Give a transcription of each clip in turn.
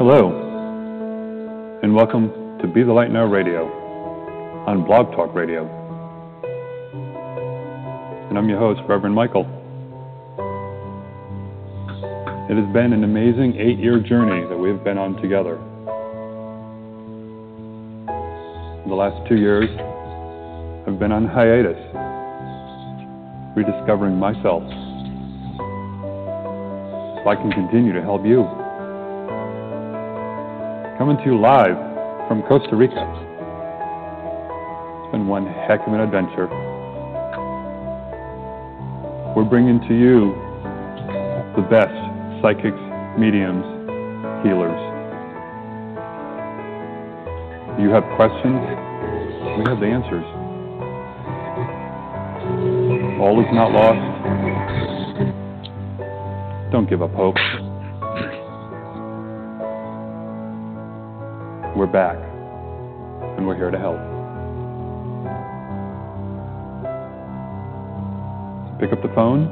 Hello, and welcome to Be the Light Now Radio on Blog Talk Radio. And I'm your host, Reverend Michael. It has been an amazing eight year journey that we've been on together. The last two years, I've been on hiatus, rediscovering myself so I can continue to help you. Coming to you live from Costa Rica. It's been one heck of an adventure. We're bringing to you the best psychics, mediums, healers. You have questions? We have the answers. All is not lost. Don't give up hope. We're back, and we're here to help. Pick up the phone,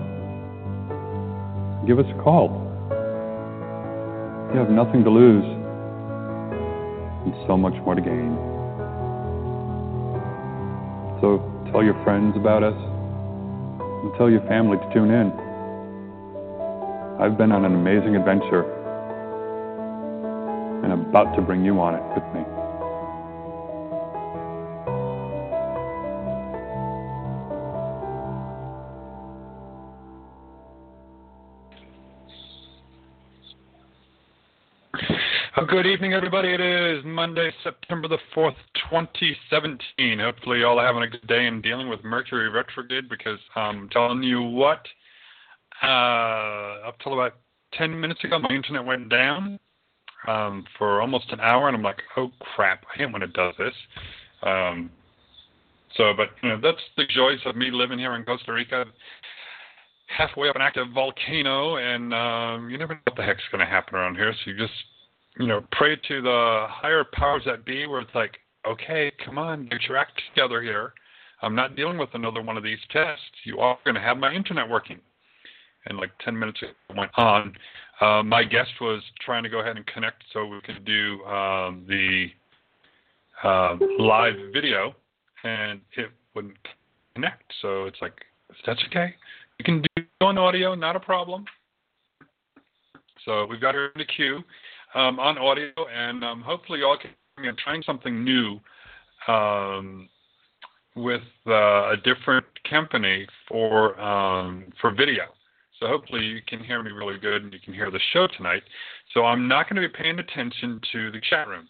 give us a call. You have nothing to lose and so much more to gain. So tell your friends about us and tell your family to tune in. I've been on an amazing adventure about to bring you on it with me. Good evening, everybody. It is Monday, September the 4th, 2017. Hopefully, you all are having a good day in dealing with Mercury retrograde because I'm telling you what, uh, up till about 10 minutes ago, my internet went down um, for almost an hour, and I'm like, oh crap, I hate when it does this. Um, so, but you know, that's the joys of me living here in Costa Rica, halfway up an active volcano, and um, you never know what the heck's going to happen around here. So you just, you know, pray to the higher powers that be, where it's like, okay, come on, get your act together here. I'm not dealing with another one of these tests. You are going to have my internet working. And like 10 minutes went on. Uh, my guest was trying to go ahead and connect so we could do um, the uh, live video, and it wouldn't connect. So it's like, that's okay. You can do on audio, not a problem. So we've got her in the queue um, on audio, and um, hopefully y'all can trying something new um, with uh, a different company for um, for video. So hopefully you can hear me really good and you can hear the show tonight. So I'm not going to be paying attention to the chat room,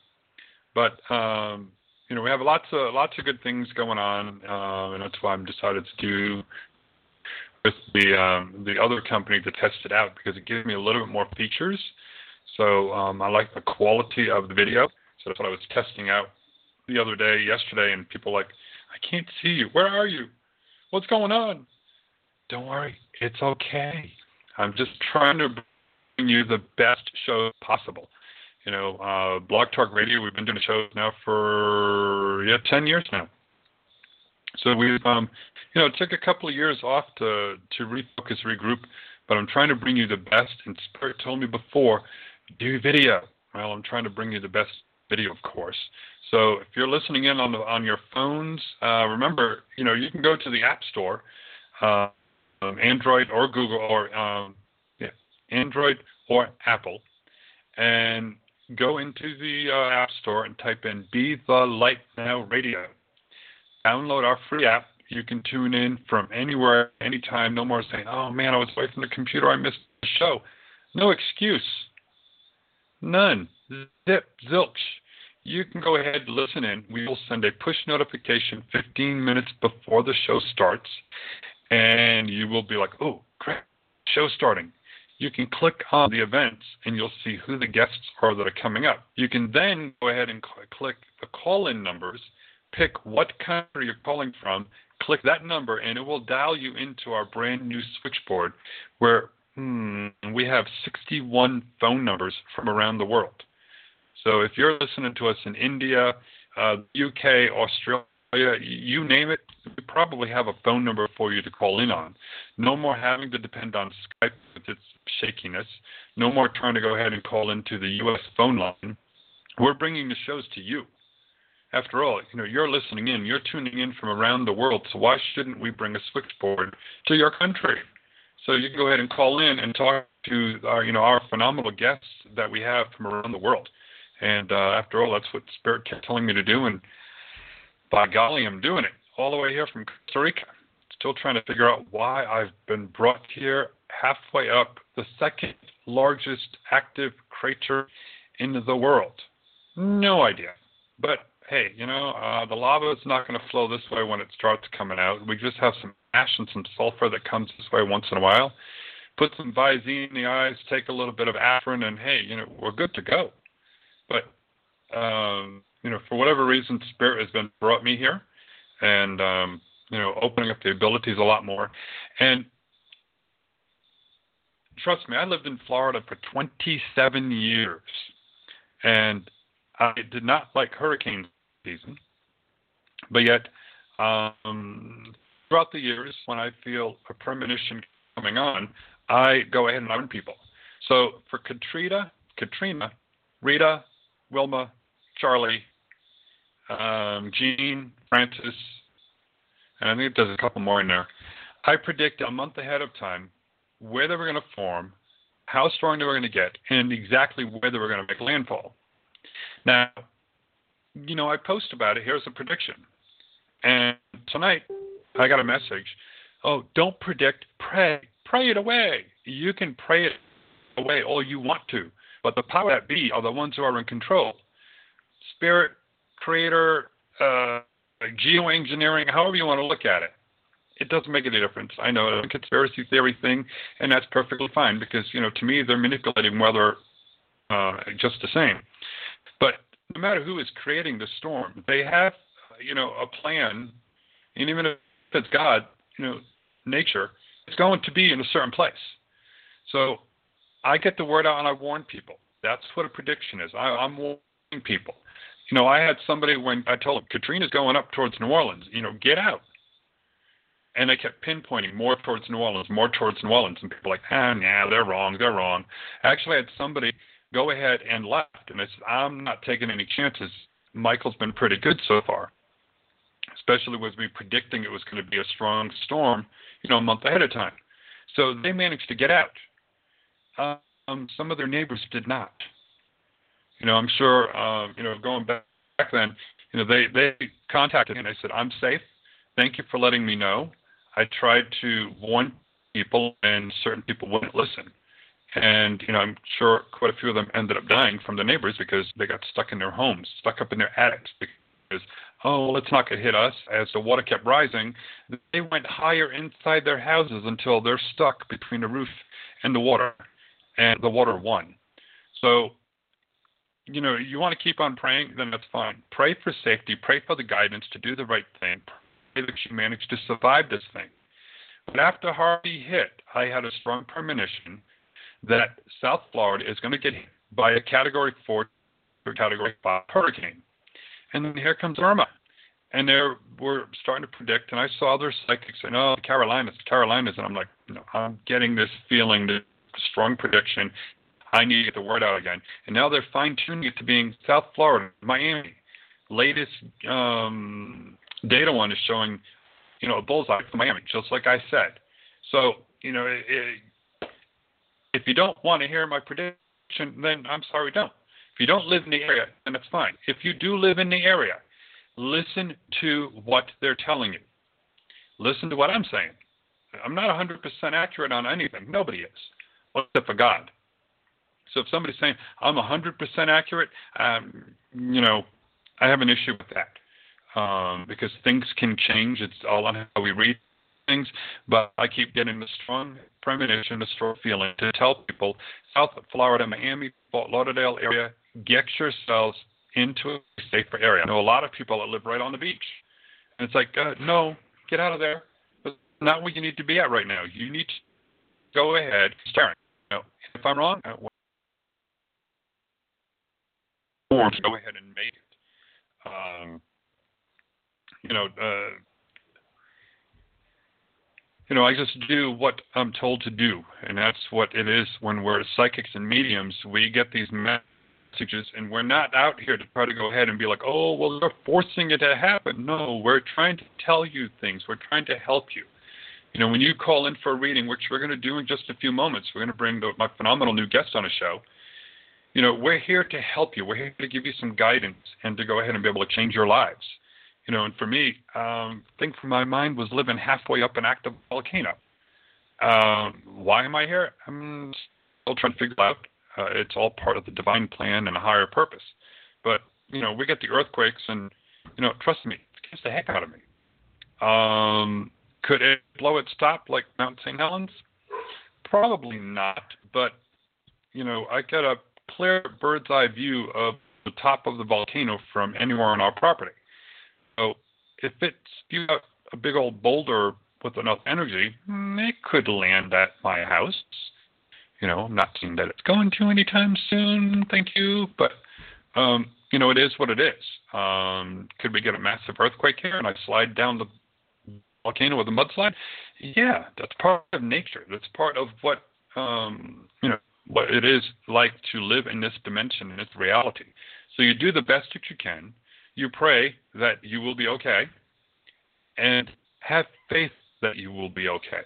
but um, you know we have lots of lots of good things going on, uh, and that's why I'm decided to do with the um, the other company to test it out because it gives me a little bit more features. So um, I like the quality of the video. So that's what I was testing out the other day, yesterday, and people like, I can't see you. Where are you? What's going on? Don't worry, it's okay. I'm just trying to bring you the best show possible. You know, uh, Blog Talk Radio, we've been doing shows now for yeah, 10 years now. So we've, um, you know, it took a couple of years off to to refocus, regroup, but I'm trying to bring you the best. And Spirit told me before, do video. Well, I'm trying to bring you the best video, of course. So if you're listening in on the, on your phones, uh, remember, you know, you can go to the App Store. Uh, um, Android or Google or um, yeah, Android or Apple, and go into the uh, App Store and type in "Be the Light Now Radio." Download our free app. You can tune in from anywhere, anytime. No more saying, "Oh man, I was away from the computer. I missed the show." No excuse. None. Zip zilch. You can go ahead and listen in. We will send a push notification 15 minutes before the show starts, and you will be like, oh, crap, show starting. You can click on the events and you'll see who the guests are that are coming up. You can then go ahead and cl- click the call in numbers, pick what country you're calling from, click that number, and it will dial you into our brand new switchboard where hmm, we have 61 phone numbers from around the world. So if you're listening to us in India, uh, UK, Australia, you name it, we probably have a phone number for you to call in on. No more having to depend on Skype with its shakiness. No more trying to go ahead and call into the U.S. phone line. We're bringing the shows to you. After all, you know, you're listening in, you're tuning in from around the world, so why shouldn't we bring a switchboard to your country? So you can go ahead and call in and talk to our, you know, our phenomenal guests that we have from around the world. And uh, after all, that's what Spirit kept telling me to do, and by golly, I'm doing it all the way here from Costa Rica. Still trying to figure out why I've been brought here halfway up the second largest active crater in the world. No idea. But hey, you know, uh, the lava is not going to flow this way when it starts coming out. We just have some ash and some sulfur that comes this way once in a while. Put some Visine in the eyes, take a little bit of Afrin, and hey, you know, we're good to go. But um, you know, for whatever reason, Spirit has been brought me here, and um, you know, opening up the abilities a lot more. And trust me, I lived in Florida for 27 years, and I did not like hurricane season, but yet um, throughout the years, when I feel a premonition coming on, I go ahead and warn people. So for Katrina, Katrina, Rita, Wilma, Charley, um, Jeanne, Frances, and I think there's a couple more in there. I predict a month ahead of time where they were going to form, how strong they were going to get, and exactly where they were going to make landfall. Now, you know, I post about it. Here's a prediction. And tonight, I got a message. Oh, don't predict, pray. Pray it away. You can pray it away all you want to, but the power that be are the ones who are in control. Spirit, creator, uh, geoengineering, however you want to look at it. It doesn't make any difference. I know it's a conspiracy theory thing, and that's perfectly fine because, you know, to me, they're manipulating weather uh, just the same. But no matter who is creating the storm, they have, you know, a plan, and even if it's God, you know, nature, it's going to be in a certain place. So I get the word out and I warn people. That's what a prediction is. I, I'm warning people. You know, I had somebody when I told them Katrina's going up towards New Orleans. You know, get out. And they kept pinpointing more towards New Orleans, more towards New Orleans, and people were like, ah, nah, they're wrong, they're wrong. Actually, I had somebody go ahead and left, and I said, I'm not taking any chances. Michael's been pretty good so far, especially with me predicting it was going to be a strong storm, you know, a month ahead of time. So they managed to get out. Um, some of their neighbors did not. You know, I'm sure, um, you know, going back, back then, you know, they, they contacted me and they said, I'm safe. Thank you for letting me know. I tried to warn people and certain people wouldn't listen. And, you know, I'm sure quite a few of them ended up dying from the neighbors because they got stuck in their homes, stuck up in their attics because, oh, it's not to hit us. As the water kept rising, they went higher inside their houses until they're stuck between the roof and the water, and the water won. So you know, you want to keep on praying, then that's fine. Pray for safety. Pray for the guidance to do the right thing. Pray that you manage to survive this thing. But after Harvey hit, I had a strong premonition that South Florida is going to get hit by a Category 4 or Category 5 hurricane. And then here comes Irma. And they were starting to predict, and I saw other psychics saying, oh, the Carolinas, the Carolinas. And I'm like, know, I'm getting this feeling, this strong prediction. I need to get the word out again. And now they're fine tuning it to being South Florida, Miami. Latest um, data one is showing, you know, a bullseye for Miami, just like I said. So, you know, it, if you don't want to hear my prediction, then I'm sorry, don't. If you don't live in the area, then that's fine. If you do live in the area, listen to what they're telling you. Listen to what I'm saying. I'm not 100% accurate on anything. Nobody is, except for God. So if somebody's saying I'm 100% accurate, um, you know, I have an issue with that um, because things can change. It's all on how we read things. But I keep getting the strong premonition, the strong feeling to tell people South Florida, Miami, Fort Lauderdale area, get yourselves into a safer area. I know a lot of people that live right on the beach. And it's like, uh, no, get out of there. That's not where you need to be at right now. You need to go ahead, start. You know, if I'm wrong, uh, go ahead and make it. Um, you know, uh, you know, I just do what I'm told to do, and that's what it is when we're psychics and mediums. We get these messages, and we're not out here to try to go ahead and be like, oh, well, they're forcing it to happen. No, we're trying to tell you things. We're trying to help you. You know, when you call in for a reading, which we're going to do in just a few moments, we're going to bring the, my phenomenal new guest on a show. You know, we're here to help you. We're here to give you some guidance and to go ahead and be able to change your lives. You know, and for me, um, thing for my mind was living halfway up an active volcano. Um, why am I here? I'm still trying to figure out. Uh, it's all part of the divine plan and a higher purpose. But you know, we get the earthquakes, and you know, trust me, it scares the heck out of me. Um, could it blow its top like Mount St. Helens? Probably not. But you know, I get a clear bird's eye view of the top of the volcano from anywhere on our property. So if it spews out a big old boulder with enough energy, it could land at my house. You know, I'm not saying that it's going to anytime soon, thank you, but um, you know, it is what it is. Um, could we get a massive earthquake here and I slide down the volcano with a mudslide? Yeah, that's part of nature. That's part of what um, you know what it is like to live in this dimension in this reality. So you do the best that you can you pray that you will be okay and have faith that you will be okay.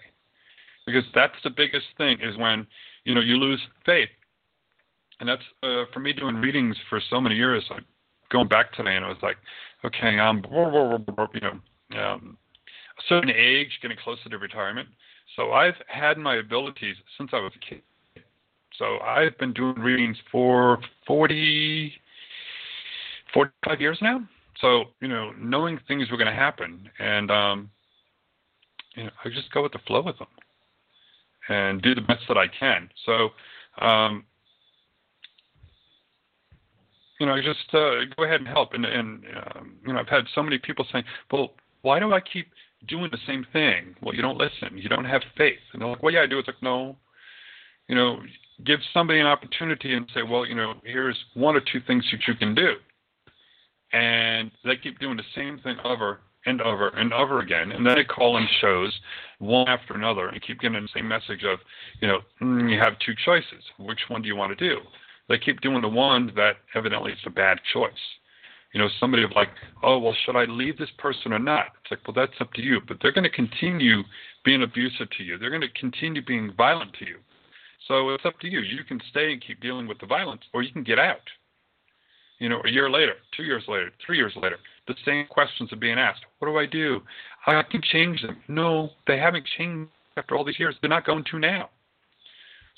Because that's the biggest thing is when, you know, you lose faith. And that's uh, for me doing readings for so many years, like going back today and I was like, okay, I'm, you know, um, a certain age, getting closer to retirement. So I've had my abilities since I was a kid. So I've been doing readings for 40, 45 years now. So, you know, knowing things were going to happen, and um, you know, I just go with the flow with them and do the best that I can. So, um, you know, just uh, go ahead and help. And, and um, you know, I've had so many people saying, "Well, why do I keep doing the same thing?" Well, you don't listen. You don't have faith. And they're like, "Well, yeah, I do." It's like, no. You know, give somebody an opportunity and say, "Well, you know, here's one or two things that you can do." and they keep doing the same thing over and over and over again. And then they call in shows one after another and keep getting the same message of, you know, mm, you have two choices. Which one do you want to do? They keep doing the one that evidently is a bad choice. You know, somebody like, oh, well, should I leave this person or not? It's like, well, that's up to you. But they're going to continue being abusive to you. They're going to continue being violent to you. So it's up to you. You can stay and keep dealing with the violence, or you can get out. You know, a year later, two years later, three years later, the same questions are being asked. What do I do? I can change them. No, they haven't changed after all these years. They're not going to now.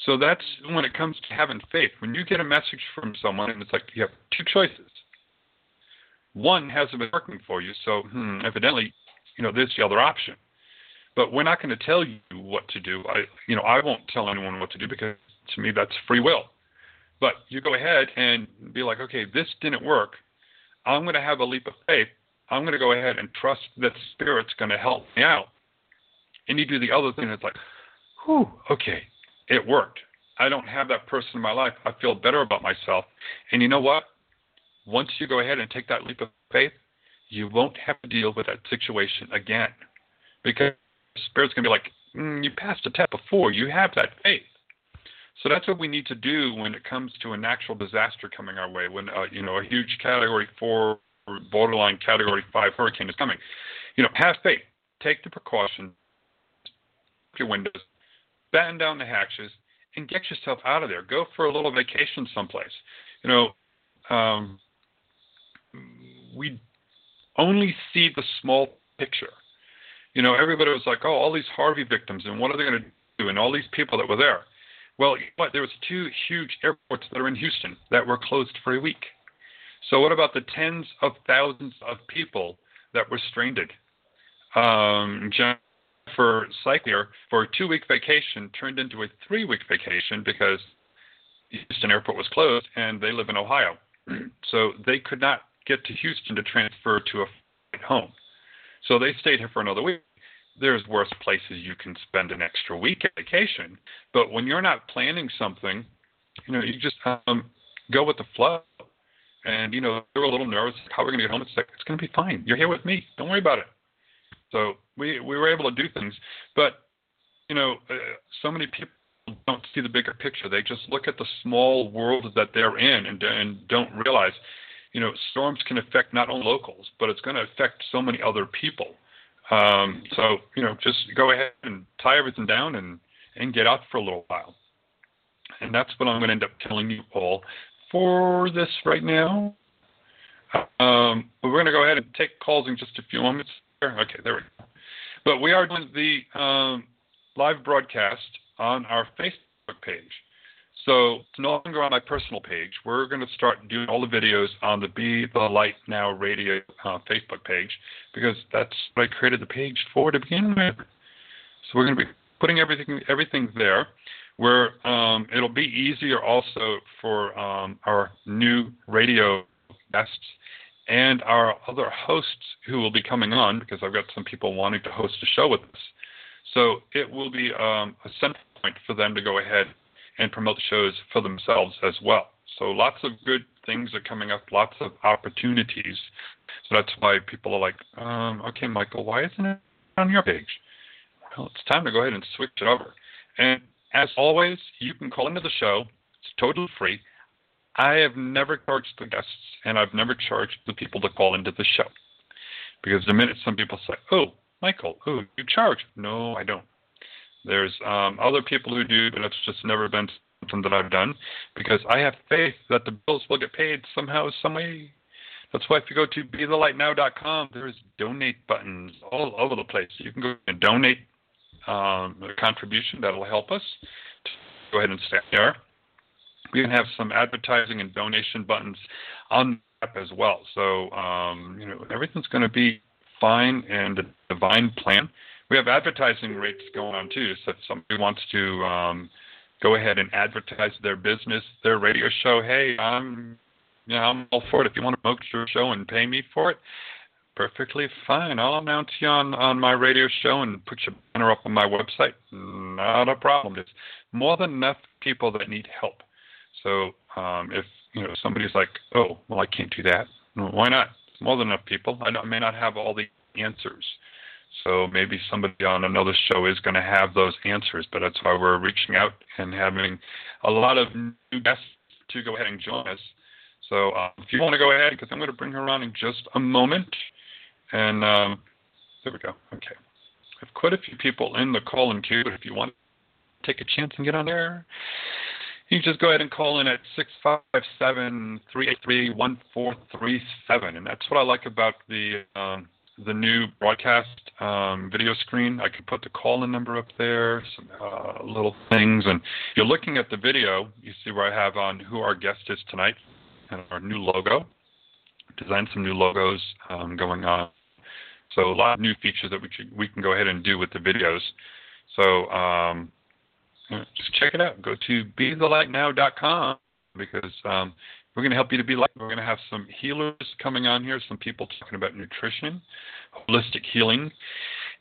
So that's when it comes to having faith. When you get a message from someone and it's like you have two choices. One hasn't been working for you, so hmm, evidently, you know, there's the other option. But we're not going to tell you what to do. I, you know, I won't tell anyone what to do because to me that's free will. But you go ahead and be like, okay, this didn't work. I'm going to have a leap of faith. I'm going to go ahead and trust that Spirit's going to help me out. And you do the other thing. It's like, whew, okay, it worked. I don't have that person in my life. I feel better about myself. And you know what? Once you go ahead and take that leap of faith, you won't have to deal with that situation again. Because Spirit's going to be like, mm, you passed a test before. You have that faith. So that's what we need to do when it comes to a natural disaster coming our way. When uh, you know a huge Category Four, borderline Category Five hurricane is coming, you know, have faith. Take the precautions. Your windows, batten down the hatches, and get yourself out of there. Go for a little vacation someplace. You know, um, we only see the small picture. You know, everybody was like, "Oh, all these Harvey victims, and what are they going to do?" And all these people that were there. Well, but there was two huge airports that are in Houston that were closed for a week. So what about the tens of thousands of people that were stranded? Um, Jennifer Cyclier, for a two-week vacation, turned into a three-week vacation because Houston Airport was closed, and they live in Ohio, so they could not get to Houston to transfer to a home. So they stayed here for another week there's worse places you can spend an extra week at vacation. But when you're not planning something, you know, you just um, go with the flow. And you know, they're a little nervous. How are we going to get home? It's like it's going to be fine. You're here with me. Don't worry about it. So we we were able to do things, but you know, uh, so many people don't see the bigger picture. They just look at the small world that they're in and, and don't realize, you know, storms can affect not only locals, but it's going to affect so many other people. Um, so, you know, just go ahead and tie everything down and, and get out for a little while. And that's what I'm going to end up telling you all for this right now. Um, we're going to go ahead and take calls in just a few moments. Okay, there we go. But we are doing the um, live broadcast on our Facebook page. So it's no longer on my personal page. We're going to start doing all the videos on the Be the Light Now Radio uh, Facebook page because that's what I created the page for to begin with. So we're going to be putting everything everything there. Where um, it'll be easier also for um, our new radio guests and our other hosts who will be coming on because I've got some people wanting to host a show with us. So it will be um, a center point for them to go ahead and promote shows for themselves as well. So lots of good things are coming up, lots of opportunities. So that's why people are like, um, okay, Michael, why isn't it on your page? Well, it's time to go ahead and switch it over. And as always, you can call into the show. It's totally free. I have never charged the guests, and I've never charged the people to call into the show. Because the minute some people say, oh, Michael, oh, you charge. No, I don't. There's um, other people who do, but it's just never been something that I've done because I have faith that the bills will get paid somehow, some way. That's why if you go to BeTheLightNow.com, there's donate buttons all over the place. You can go and donate um, a contribution that'll help us. Go ahead and stay there. We can have some advertising and donation buttons on the app as well. So um, you know everything's going to be fine and a divine plan. We have advertising rates going on too. So if somebody wants to um, go ahead and advertise their business, their radio show, hey, I'm, you know, I'm all for it. If you want to promote your show and pay me for it, perfectly fine. I'll announce you on on my radio show and put your banner up on my website. Not a problem. There's more than enough people that need help. So um, if you know somebody's like, oh, well, I can't do that. Why not? more than enough people. I, I may not have all the answers. So maybe somebody on another show is going to have those answers, but that's why we're reaching out and having a lot of new guests to go ahead and join us. So uh, if you want to go ahead, because I'm going to bring her on in just a moment. And um, there we go. Okay. I have quite a few people in the call in queue, but if you want to take a chance and get on there, you just go ahead and call in at 657 383 1437. And that's what I like about the um, the new broadcast um, video screen. I can put the call in number up there, some uh, little things. And you're looking at the video, you see where I have on who our guest is tonight and our new logo. Designed some new logos um, going on. So a lot of new features that we, should, we can go ahead and do with the videos. So um, just check it out. Go to bethelightnow.com because um, we're going to help you to be light. We're going to have some healers coming on here, some people talking about nutrition, holistic healing,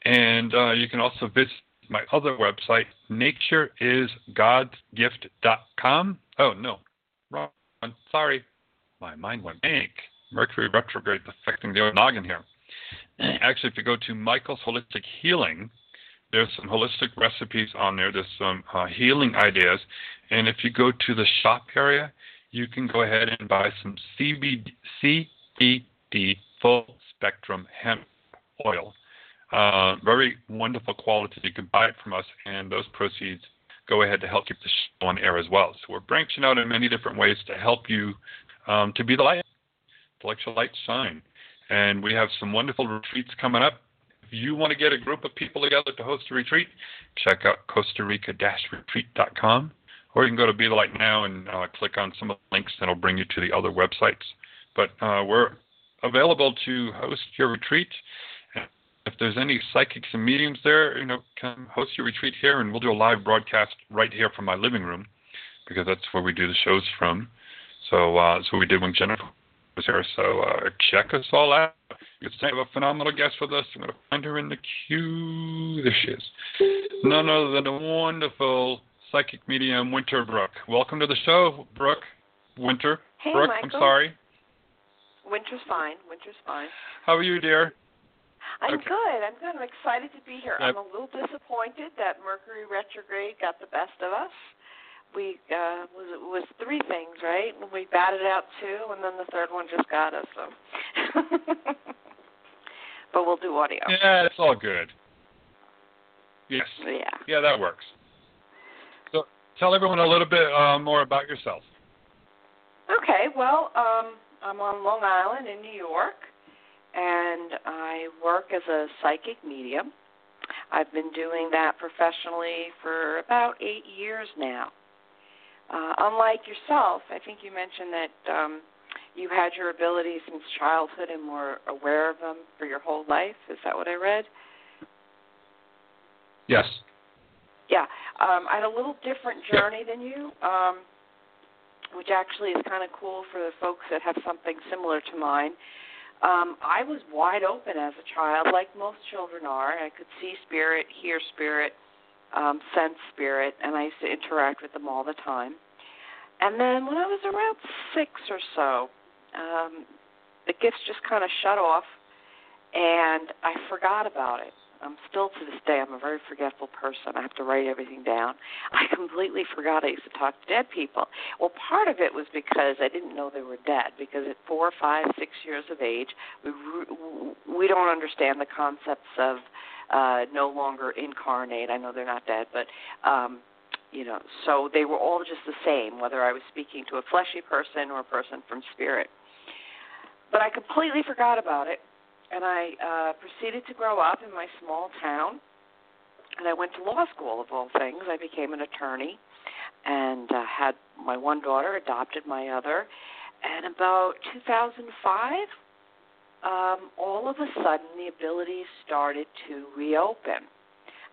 and uh, you can also visit my other website, natureisgodsgift.com. Oh no, wrong. I'm sorry, my mind went blank. Mercury retrograde affecting the noggin here. Actually, if you go to Michael's Holistic Healing, there's some holistic recipes on there. There's some uh, healing ideas. And if you go to the shop area, you can go ahead and buy some CBD, CBD full spectrum hemp oil. Uh, very wonderful quality. You can buy it from us, and those proceeds go ahead to help keep the show on air as well. So we're branching out in many different ways to help you um, to be the light, to let your light shine. And we have some wonderful retreats coming up If you want to get a group of people together to host a retreat, check out Costa Rica-retreat.com, or you can go to Be the Light Now and uh, click on some of the links, and it'll bring you to the other websites. But uh, we're available to host your retreat. If there's any psychics and mediums there, you know, come host your retreat here, and we'll do a live broadcast right here from my living room, because that's where we do the shows from. So uh, that's what we did when Jennifer was here. So uh, check us all out. We have a phenomenal guest with us. I'm going to find her in the queue. There she is. None other than the wonderful psychic medium Winter Brook. Welcome to the show, Brook. Winter. Hey, Brook, Michael. I'm sorry. Winter's fine. Winter's fine. How are you, dear? I'm Okay. good. I'm good. I'm excited to be here. Uh, I'm a little disappointed that Mercury retrograde got the best of us. We uh was it was three things, right? We batted out two, and then the third one just got us. So, but we'll do audio. Yeah, it's all good. Yes. Yeah. Yeah, that works. Tell everyone a little bit uh, more about yourself. Okay. Well, um, I'm on Long Island in New York, and I work as a psychic medium. I've been doing that professionally for about eight years now. Uh, unlike yourself, I think you mentioned that um, you had your abilities since childhood and were aware of them for your whole life. Is that what I read? Yes. Yeah, um, I had a little different journey than you, um, which actually is kind of cool for the folks that have something similar to mine. Um, I was wide open as a child, like most children are. I could see spirit, hear spirit, um, sense spirit, and I used to interact with them all the time. And then when I was around six or so, um, the gifts just kind of shut off, and I forgot about it. I'm still to this day, I'm a very forgetful person. I have to write everything down. I completely forgot I used to talk to dead people. Well, part of it was because I didn't know they were dead. Because at four, five, six years of age, we we don't understand the concepts of uh, no longer incarnate. I know they're not dead, but um, you know, so they were all just the same, whether I was speaking to a fleshy person or a person from spirit. But I completely forgot about it and I uh, proceeded to grow up in my small town. And I went to law school, of all things. I became an attorney and uh, had my one daughter, adopted my other. And about 2005, um, all of a sudden the abilities started to reopen,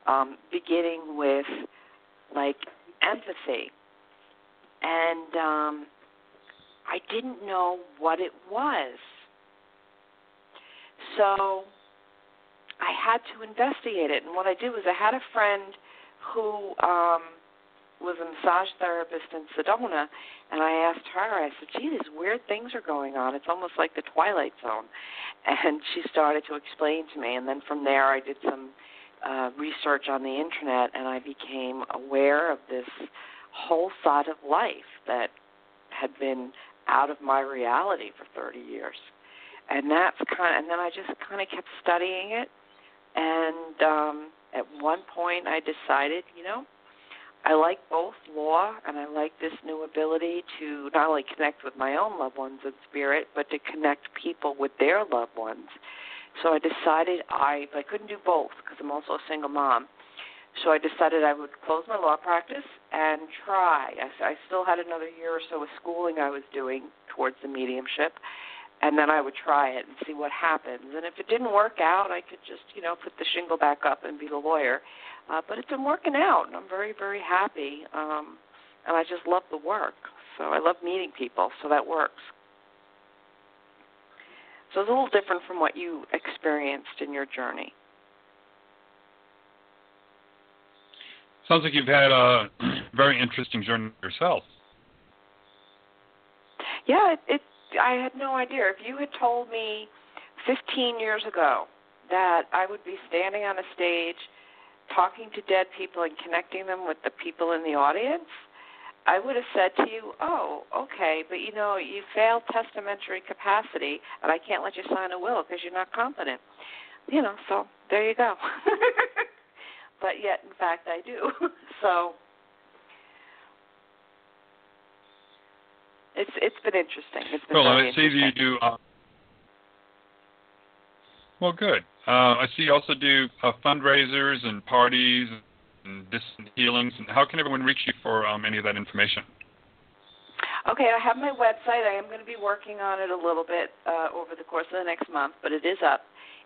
um, beginning with like empathy. And um, I didn't know what it was. So I had to investigate it. And what I did was I had a friend who um, was a massage therapist in Sedona, and I asked her, I said, gee, these weird things are going on. It's almost like the Twilight Zone. And she started to explain to me. And then from there, I did some uh, research on the internet, and I became aware of this whole side of life that had been out of my reality for 30 years and that's kind of, and then I just kind of kept studying it, and um, at one point I decided, you know, I like both law and I like this new ability to not only connect with my own loved ones in spirit, but to connect people with their loved ones. So I decided I I couldn't do both because I'm also a single mom. So I decided I would close my law practice and try. I, I still had another year or so of schooling I was doing towards the mediumship and then I would try it and see what happens. And if it didn't work out, I could just, you know, put the shingle back up and be the lawyer. Uh, but it's been working out, and I'm very, very happy. Um, and I just love the work. So I love meeting people, so that works. So it's a little different from what you experienced in your journey. Sounds like you've had a very interesting journey yourself. Yeah, it, it I had no idea. If you had told me 15 years ago that I would be standing on a stage talking to dead people and connecting them with the people in the audience, I would have said to you, "Oh, okay, but you know, you failed testamentary capacity, and I can't let you sign a will because you're not competent." You know, so there you go. but yet, in fact, I do. so it's it's been interesting. It's been Well, very I see that you do. Uh, well, good. Uh, I see you also do uh, fundraisers and parties and distant healings. And how can everyone reach you for um, any of that information? Okay, I have my website. I am going to be working on it a little bit uh, over the course of the next month, but it is up.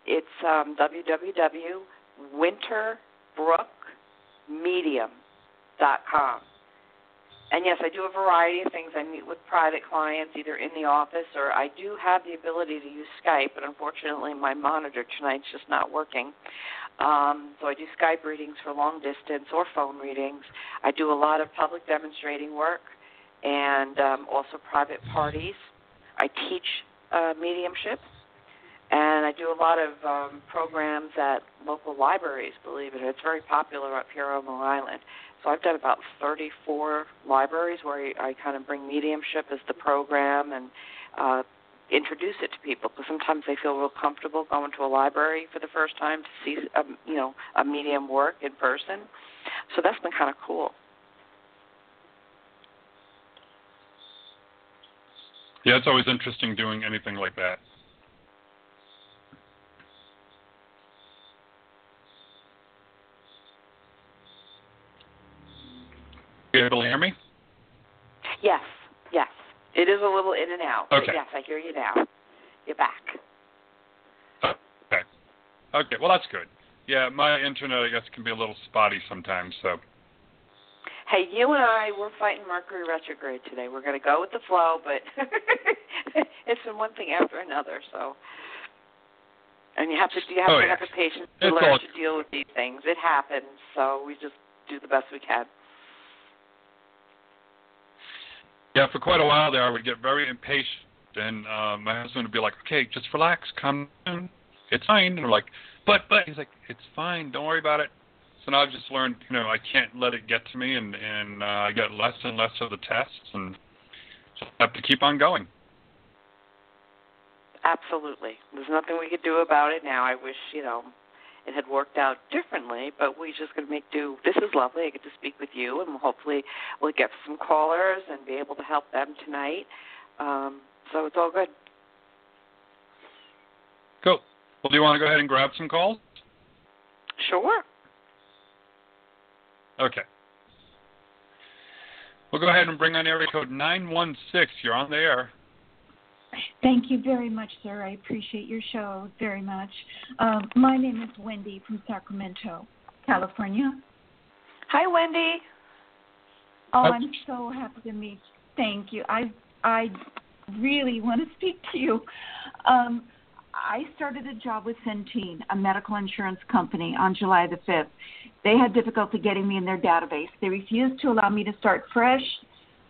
It's um, www.winterbrookmedium.com. And yes, I do a variety of things. I meet with private clients either in the office or I do have the ability to use Skype, but unfortunately my monitor tonight's just not working. Um, so I do Skype readings for long distance or phone readings. I do a lot of public demonstrating work and um, also private parties. I teach uh, mediumship, And I do a lot of um, programs at local libraries, believe it. Or it's very popular up here on Long Island. So I've done about 34 libraries where I, kind of bring mediumship as the program and uh, introduce it to people because sometimes they feel real comfortable going to a library for the first time to see a, um, you know a medium work in person. So that's been kind of cool. Yeah, it's always interesting doing anything like that. You able to hear me? Yes, yes. It is a little in and out. Okay. yes, I hear you now. You're back. Okay. Okay, well, that's good. Yeah, my internet, I guess, can be a little spotty sometimes, so. Hey, you and I, we're fighting Mercury retrograde today. We're going to go with the flow, but it's been one thing after another, so. And you have to you have oh, to yeah. have the patience to it's learn all... to deal with these things. It happens, so we just do the best we can. Yeah, for quite a while there, I would get very impatient, and uh, my husband would be like, "Okay, just relax, calm down, it's fine." And I'm like, "But, but," he's like, "It's fine, don't worry about it." So now I've just learned, you know, I can't let it get to me, and and uh, I get less and less of the tests, and just have to keep on going. Absolutely, there's nothing we could do about it now. I wish, you know, it had worked out differently, but we just going to make do. This is lovely. I get to speak with you, and hopefully we'll get some callers and be able to help them tonight. Um, so it's all good. Cool. Well, do you want to go ahead and grab some calls? Sure. Okay. We'll go ahead and bring on area code 916. You're on the air. Thank you very much, sir. I appreciate your show very much. Um, my name is Wendy from Sacramento, California. Hi, Wendy. Oh, I'm so happy to meet. You. Thank you. I I really want to speak to you. Um, I started a job with Centene, a medical insurance company, on July the 5th. They had difficulty getting me in their database. They refused to allow me to start fresh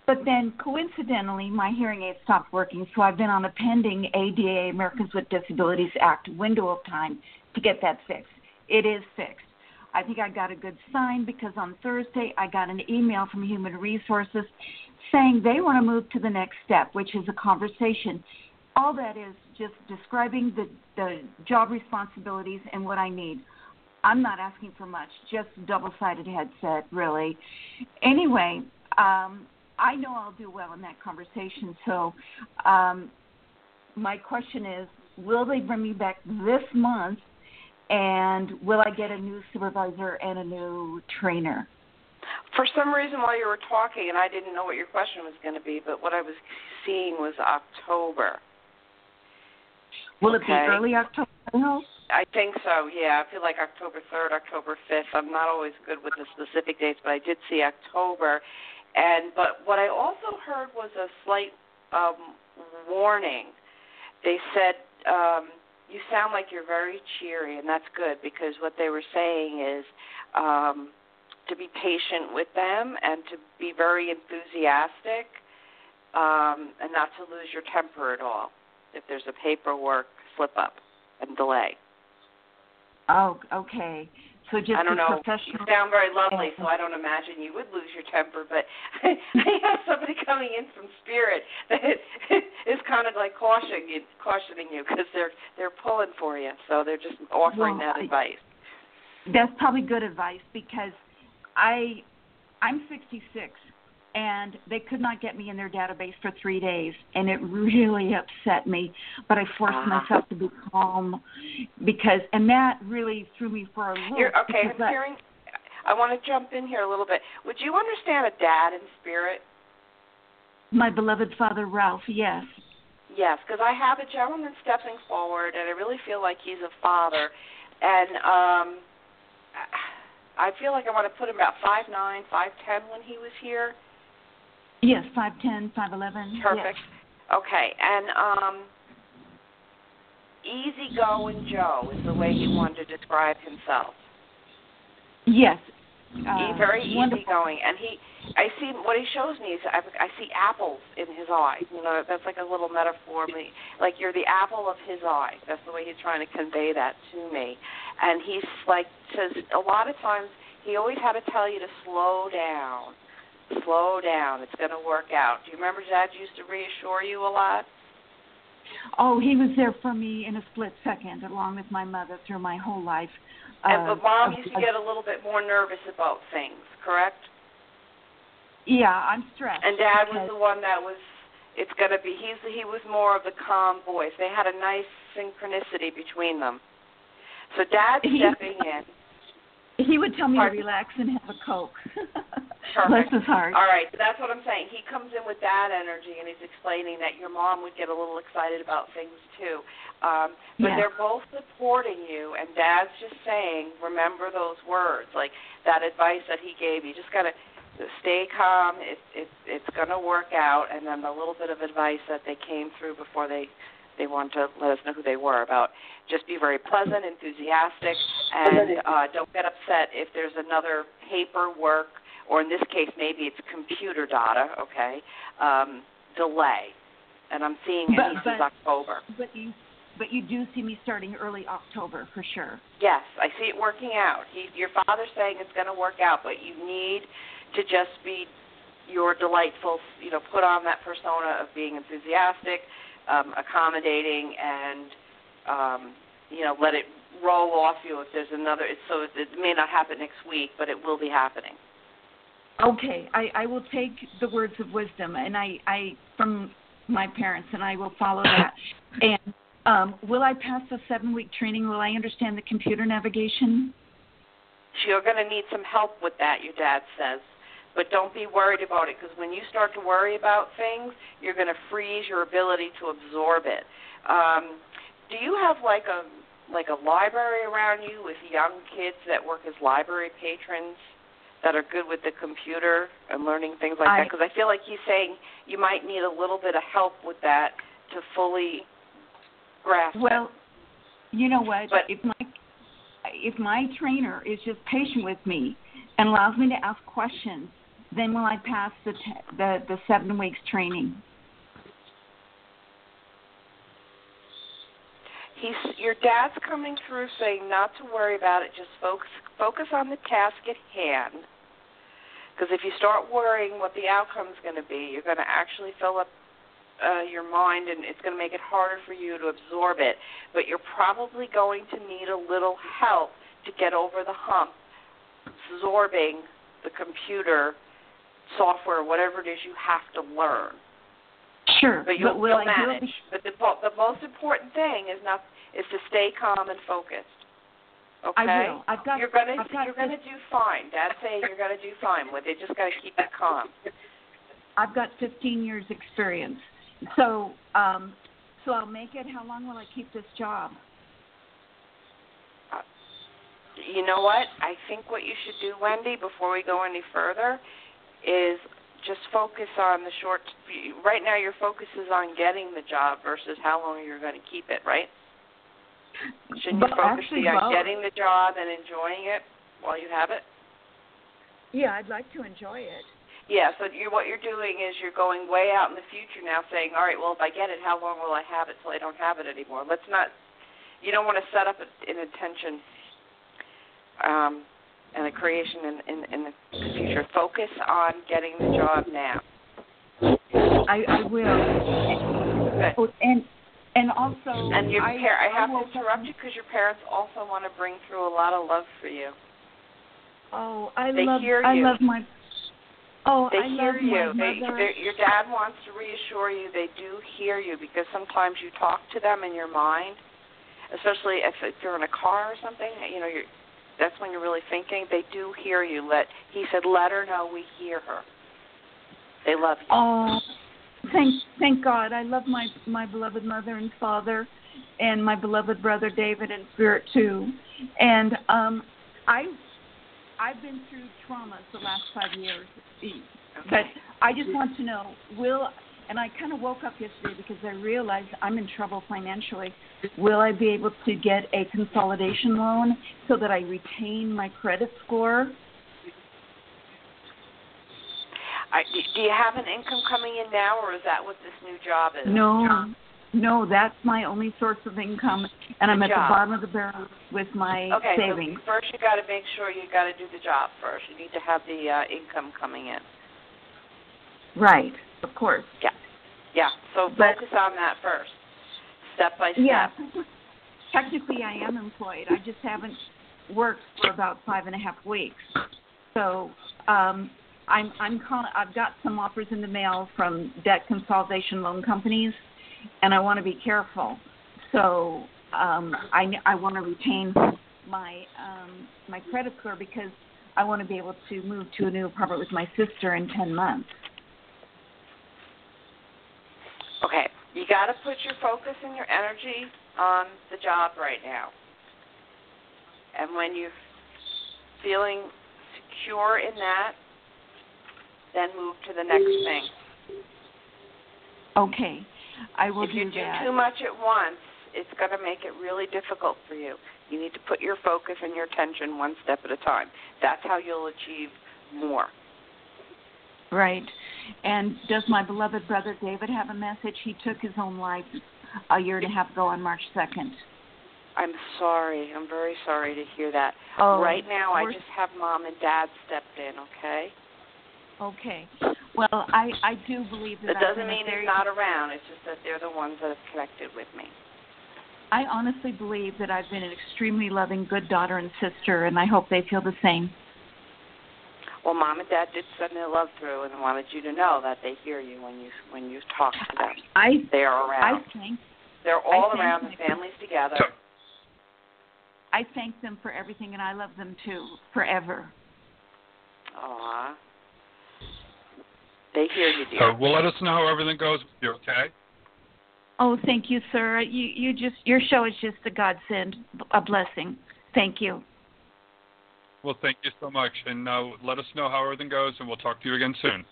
but then coincidentally, my hearing aid stopped working, so I've been on a pending ADA, Americans with Disabilities Act window of time to get that fixed. It is fixed. I think I got a good sign because on Thursday I got an email from Human Resources saying they want to move to the next step, which is a conversation. All that is just describing the, the job responsibilities and what I need. I'm not asking for much, just a double sided headset, really. Anyway, um, I know I'll do well in that conversation. So, um, my question is, will they bring me back this month, and will I get a new supervisor and a new trainer? For some reason, while you were talking, and I didn't know what your question was going to be, but what I was seeing was October. Will okay. it be early October? I think so. Yeah, I feel like October third, October fifth. I'm not always good with the specific dates, but I did see October, and but what I also heard was a slight um, warning. They said um, you sound like you're very cheery, and that's good because what they were saying is um, to be patient with them and to be very enthusiastic, um, and not to lose your temper at all if there's a paperwork slip up and delay. Oh, okay. So just I don't know. professional. You sound very lovely, so I don't imagine you would lose your temper. But I have somebody coming in from spirit that is kind of like cautioning you, cautioning you because they're they're pulling for you. So they're just offering well, that advice. That's probably good advice because I I'm 66 and they could not get me in their database for three days, and it really upset me. But I forced uh-huh. myself to be calm because, and that really threw me for a loop. You're, okay, I'm I, hearing. I want to jump in here a little bit. Would you understand a dad in spirit? My beloved father Ralph, yes. Yes, because I have a gentleman stepping forward, and I really feel like he's a father, and um, I feel like I want to put him about five nine, five ten when he was here. Yes, five ten, five eleven. Perfect. Yes. Okay, and um, easygoing Joe is the way he wanted to describe himself. Yes, Uh, very wonderful. easygoing, and he. I see what he shows me is I, I see apples in his eye. You know, that's like a little metaphor. Me, like you're the apple of his eye. That's the way he's trying to convey that to me. And he's like says a lot of times he always had to tell you to slow down, slow down. It's going to work out. Do you remember Dad used to reassure you a lot? Oh, he was there for me in a split second, along with my mother through my whole life. And Uh, but mom used to get a little bit more nervous about things, correct? Yeah, I'm stressed. And Dad was the one that was. It's gonna be. He's he was more of the calm voice. They had a nice synchronicity between them. So Dad's stepping in. He would tell me Pardon? to relax and have a coke. Bless his heart. All right, so that's what I'm saying. He comes in with that energy, and he's explaining that your mom would get a little excited about things too. Um, but Yeah. they're both supporting you, and Dad's just saying, remember those words, like that advice that he gave you. Just gotta stay calm. It, it, it's gonna work out, and then the little bit of advice that they came through before they they wanted to let us know who they were about. Just be very pleasant, enthusiastic, and uh, don't get upset if there's another paperwork or in this case maybe it's computer data, okay, um, delay. And I'm seeing it But- since but- October. But you, but you do see me starting early October for sure. Yes, I see it working out. He, your father's saying it's going to work out, but you need to just be your delightful, you know, put on that persona of being enthusiastic, um, accommodating, and um, you know, let it roll off you if there's another. It's, so it, it may not happen next week, but it will be happening. Okay, I, I will take the words of wisdom and I, I from my parents and I will follow that. And um, will I pass the seven week training? Will I understand the computer navigation? You're going to need some help with that, your dad says. But don't be worried about it because when you start to worry about things, you're going to freeze your ability to absorb it. Um, do you have like a like a library around you with young kids that work as library patrons that are good with the computer and learning things like I- that? Because I feel like he's saying you might need a little bit of help with that to fully grasp it. Well, you know what? But- if my if my trainer is just patient with me and allows me to ask questions, then will I pass the the the seven weeks training? He's your dad's coming through saying not to worry about it. Just focus focus on the task at hand. Because if you start worrying what the outcome outcome's going to be, you're going to actually fill up uh, your mind, and it's going to make it harder for you to absorb it. But you're probably going to need a little help to get over the hump, absorbing the computer software, whatever it is you have to learn Sure, but you'll, will you'll I do it? manage. But the the most important thing is not is to stay calm and focused. Okay. I will. I've got. You're gonna I've got you're gonna do fine. Dad's saying you're gonna do fine with it. Just gotta keep it calm. I've got 15 years experience. So, um, so I'll make it. How long will I keep this job? You know what? I think what you should do, Wendy, before we go any further, is just focus on the short. Right now, your focus is on getting the job versus how long you're going to keep it, right? Shouldn't But your focus actually, be on both. getting the job and enjoying it while you have it? Yeah, I'd like to enjoy it. Yeah, so you what you're doing is you're going way out in the future now, saying, all right, well, if I get it, how long will I have it till I don't have it anymore? Let's not. You don't want to set up an intention um, and the creation in, in, in the future. Focus on getting the job now. I, I will. Good. Oh, and and also, And your I, par- I have will- to interrupt you because your parents also want to bring through a lot of love for you. Oh, I They love. hear I love my. Oh, They I hear love you. my They, mother. they, your dad wants to reassure you. They do hear you because sometimes you talk to them in your mind, especially if, if you're in a car or something. You know, you're, that's when you're really thinking. They do hear you. Let he said, let her know we hear her. They love you. Oh, thank thank God. I love my my beloved mother and father, and my beloved brother David in spirit too. And um, I I've been through traumas the last five years, but I just want to know will. And I kind of woke up yesterday because I realized I'm in trouble financially. Will I be able to get a consolidation loan so that I retain my credit score? I, do you have an income coming in now, or is that what this new job is? No, no, that's my only source of income, and I'm Good at job. the bottom of the barrel with my Okay, savings. so first you got to make sure you got to do the job first. You need to have the uh, income coming in. Right, of course. Yeah, Yeah. so But- focus on that first, step by step. Yeah, technically I am employed. I just haven't worked for about five and a half weeks. So um, I'm I'm calling. I've got some offers in the mail from debt consolidation loan companies, and I want to be careful. So um, I I want to retain my um, my credit score because I want to be able to move to a new apartment with my sister in ten months. Okay, you got to put your focus and your energy on the job right now. And when you're feeling secure in that, then move to the next thing. Okay, I will if you do do that. too much at once, it's going to make it really difficult for you. You need to put your focus and your attention one step at a time. That's how you'll achieve more. Right. And does my beloved brother David have a message? He took his own life a year and a half ago on March 2nd. I'm sorry. I'm very sorry to hear that. Oh, right now, I just have mom and dad stepped in, okay? Okay. Well, I I do believe that That doesn't mean he's not around. It's just that they're the ones that have connected with me. I honestly believe that I've been an extremely loving, good daughter and sister, and I hope they feel the same. Well, mom and dad did send their love through and wanted you to know that they hear you when you when you talk to them. I They are around. I around. thank They're all thank around. you. The family's together. I thank them for everything, and I love them too forever. Aw. They hear you, dear. so well, let us know how everything goes with you, okay? Oh, thank you, sir. You you just your show is just a godsend, a blessing. Thank you. Well, thank you so much, and uh, let us know how everything goes, and we'll talk to you again soon.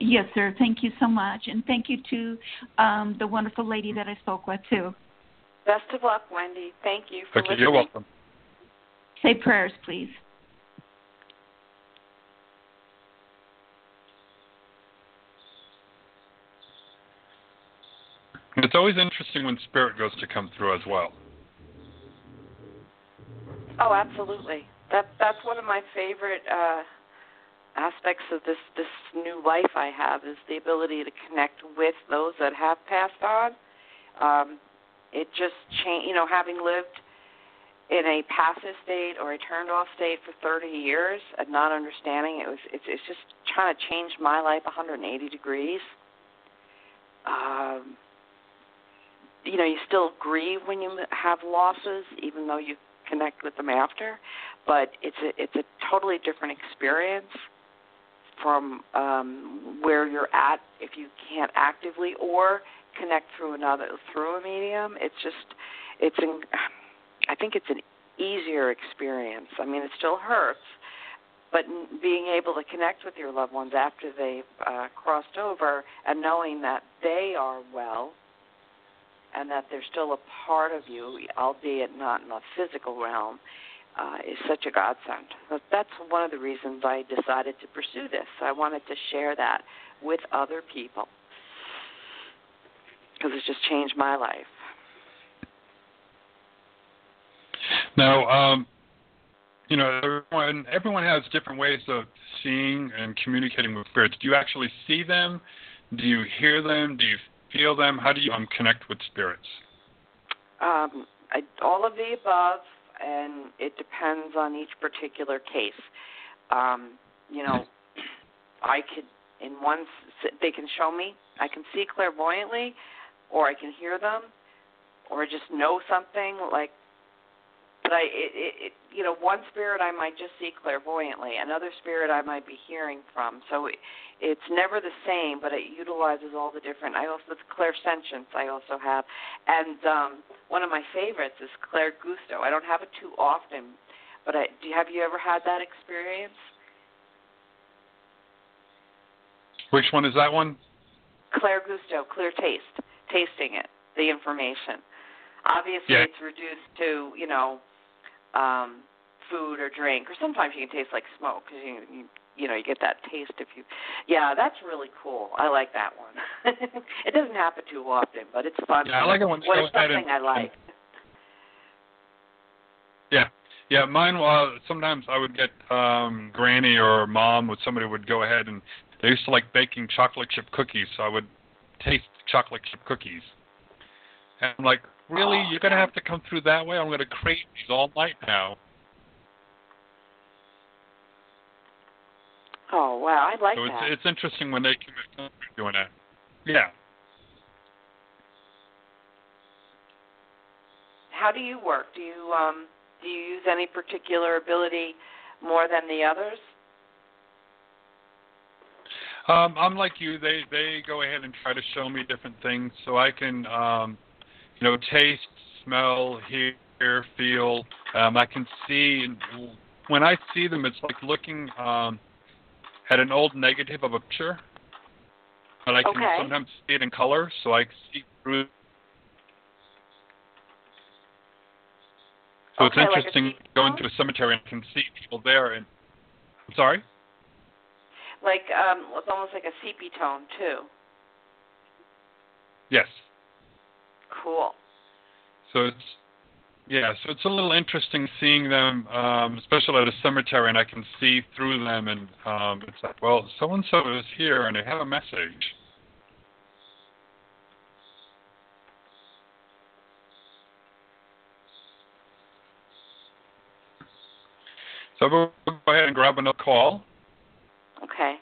Yes, sir. Thank you so much, and thank you to um, the wonderful lady that I spoke with too. Best of luck, Wendy. Thank you for Thank you. listening. You're welcome. Say prayers, please. It's always interesting when spirit goes to come through as well. Oh, absolutely. That that's one of my favorite uh aspects of this this new life I have is the ability to connect with those that have passed on. Um it just change, you know, having lived in a passive state or a turned off state for 30 years and not understanding it was it's it's just trying to change my life 180 degrees. Um you know, you still grieve when you have losses even though you connect with them after, but it's a it's a totally different experience from um, where you're at if you can't actively or connect through another through a medium. It's just it's an I think it's an easier experience. I mean, it still hurts, but being able to connect with your loved ones after they've uh, crossed over and knowing that they are well and that they're still a part of you, albeit not in a physical realm, uh, is such a godsend. That's one of the reasons I decided to pursue this. I wanted to share that with other people because it's just changed my life. Now, um, you know, everyone everyone has different ways of seeing and communicating with spirits. Do you actually see them? Do you hear them? Do you feel them? How do you um, connect with spirits? Um, I, all of the above, and it depends on each particular case. Um, you know, I could in one they can show me. I can see clairvoyantly, or I can hear them, or just know something like. But I, it, it, it, you know, one spirit I might just see clairvoyantly, another spirit I might be hearing from. So it, it's never the same, but it utilizes all the different. I also it's clairsentience. I also have, and um, one of my favorites is Claire Gusto. I don't have it too often, but I, do have you ever had that experience? Which one is that one? Claire Gusto, clear taste, tasting it, the information. Obviously, Yeah. it's reduced to you know um, food or drink, or sometimes you can taste like smoke because you, you you know you get that taste if you. Yeah, that's really cool. I like that one. it doesn't happen too often, but it's fun. Yeah, I like it when What go something and- I like? Yeah, yeah. Mine was sometimes I would get um granny or mom would somebody would go ahead and they used to like baking chocolate chip cookies, so I would taste chocolate chip cookies. And I'm like, really? You're gonna have to come through that way? I'm gonna crave these all night now. Oh wow, I like so that. it's it's interesting when they come through doing that. Yeah. How do you work? Do you um do you use any particular ability more than the others? Um, I'm like you. They they go ahead and try to show me different things so I can, um, you know, taste, smell, hear, feel. Um, I can see. When I see them, it's like looking um, at an old negative of a picture, but I can Okay. sometimes see it in color, so I see through. So Okay, it's interesting deep going to a cemetery and can see people there. And I'm sorry. Like um it's almost like a sepia tone too. Yes. Cool. So it's yeah, so it's a little interesting seeing them, um, especially at a cemetery, and I can see through them, and um, it's like, well, so and so is here, and they have a message. So we'll go ahead and grab another call. Okay.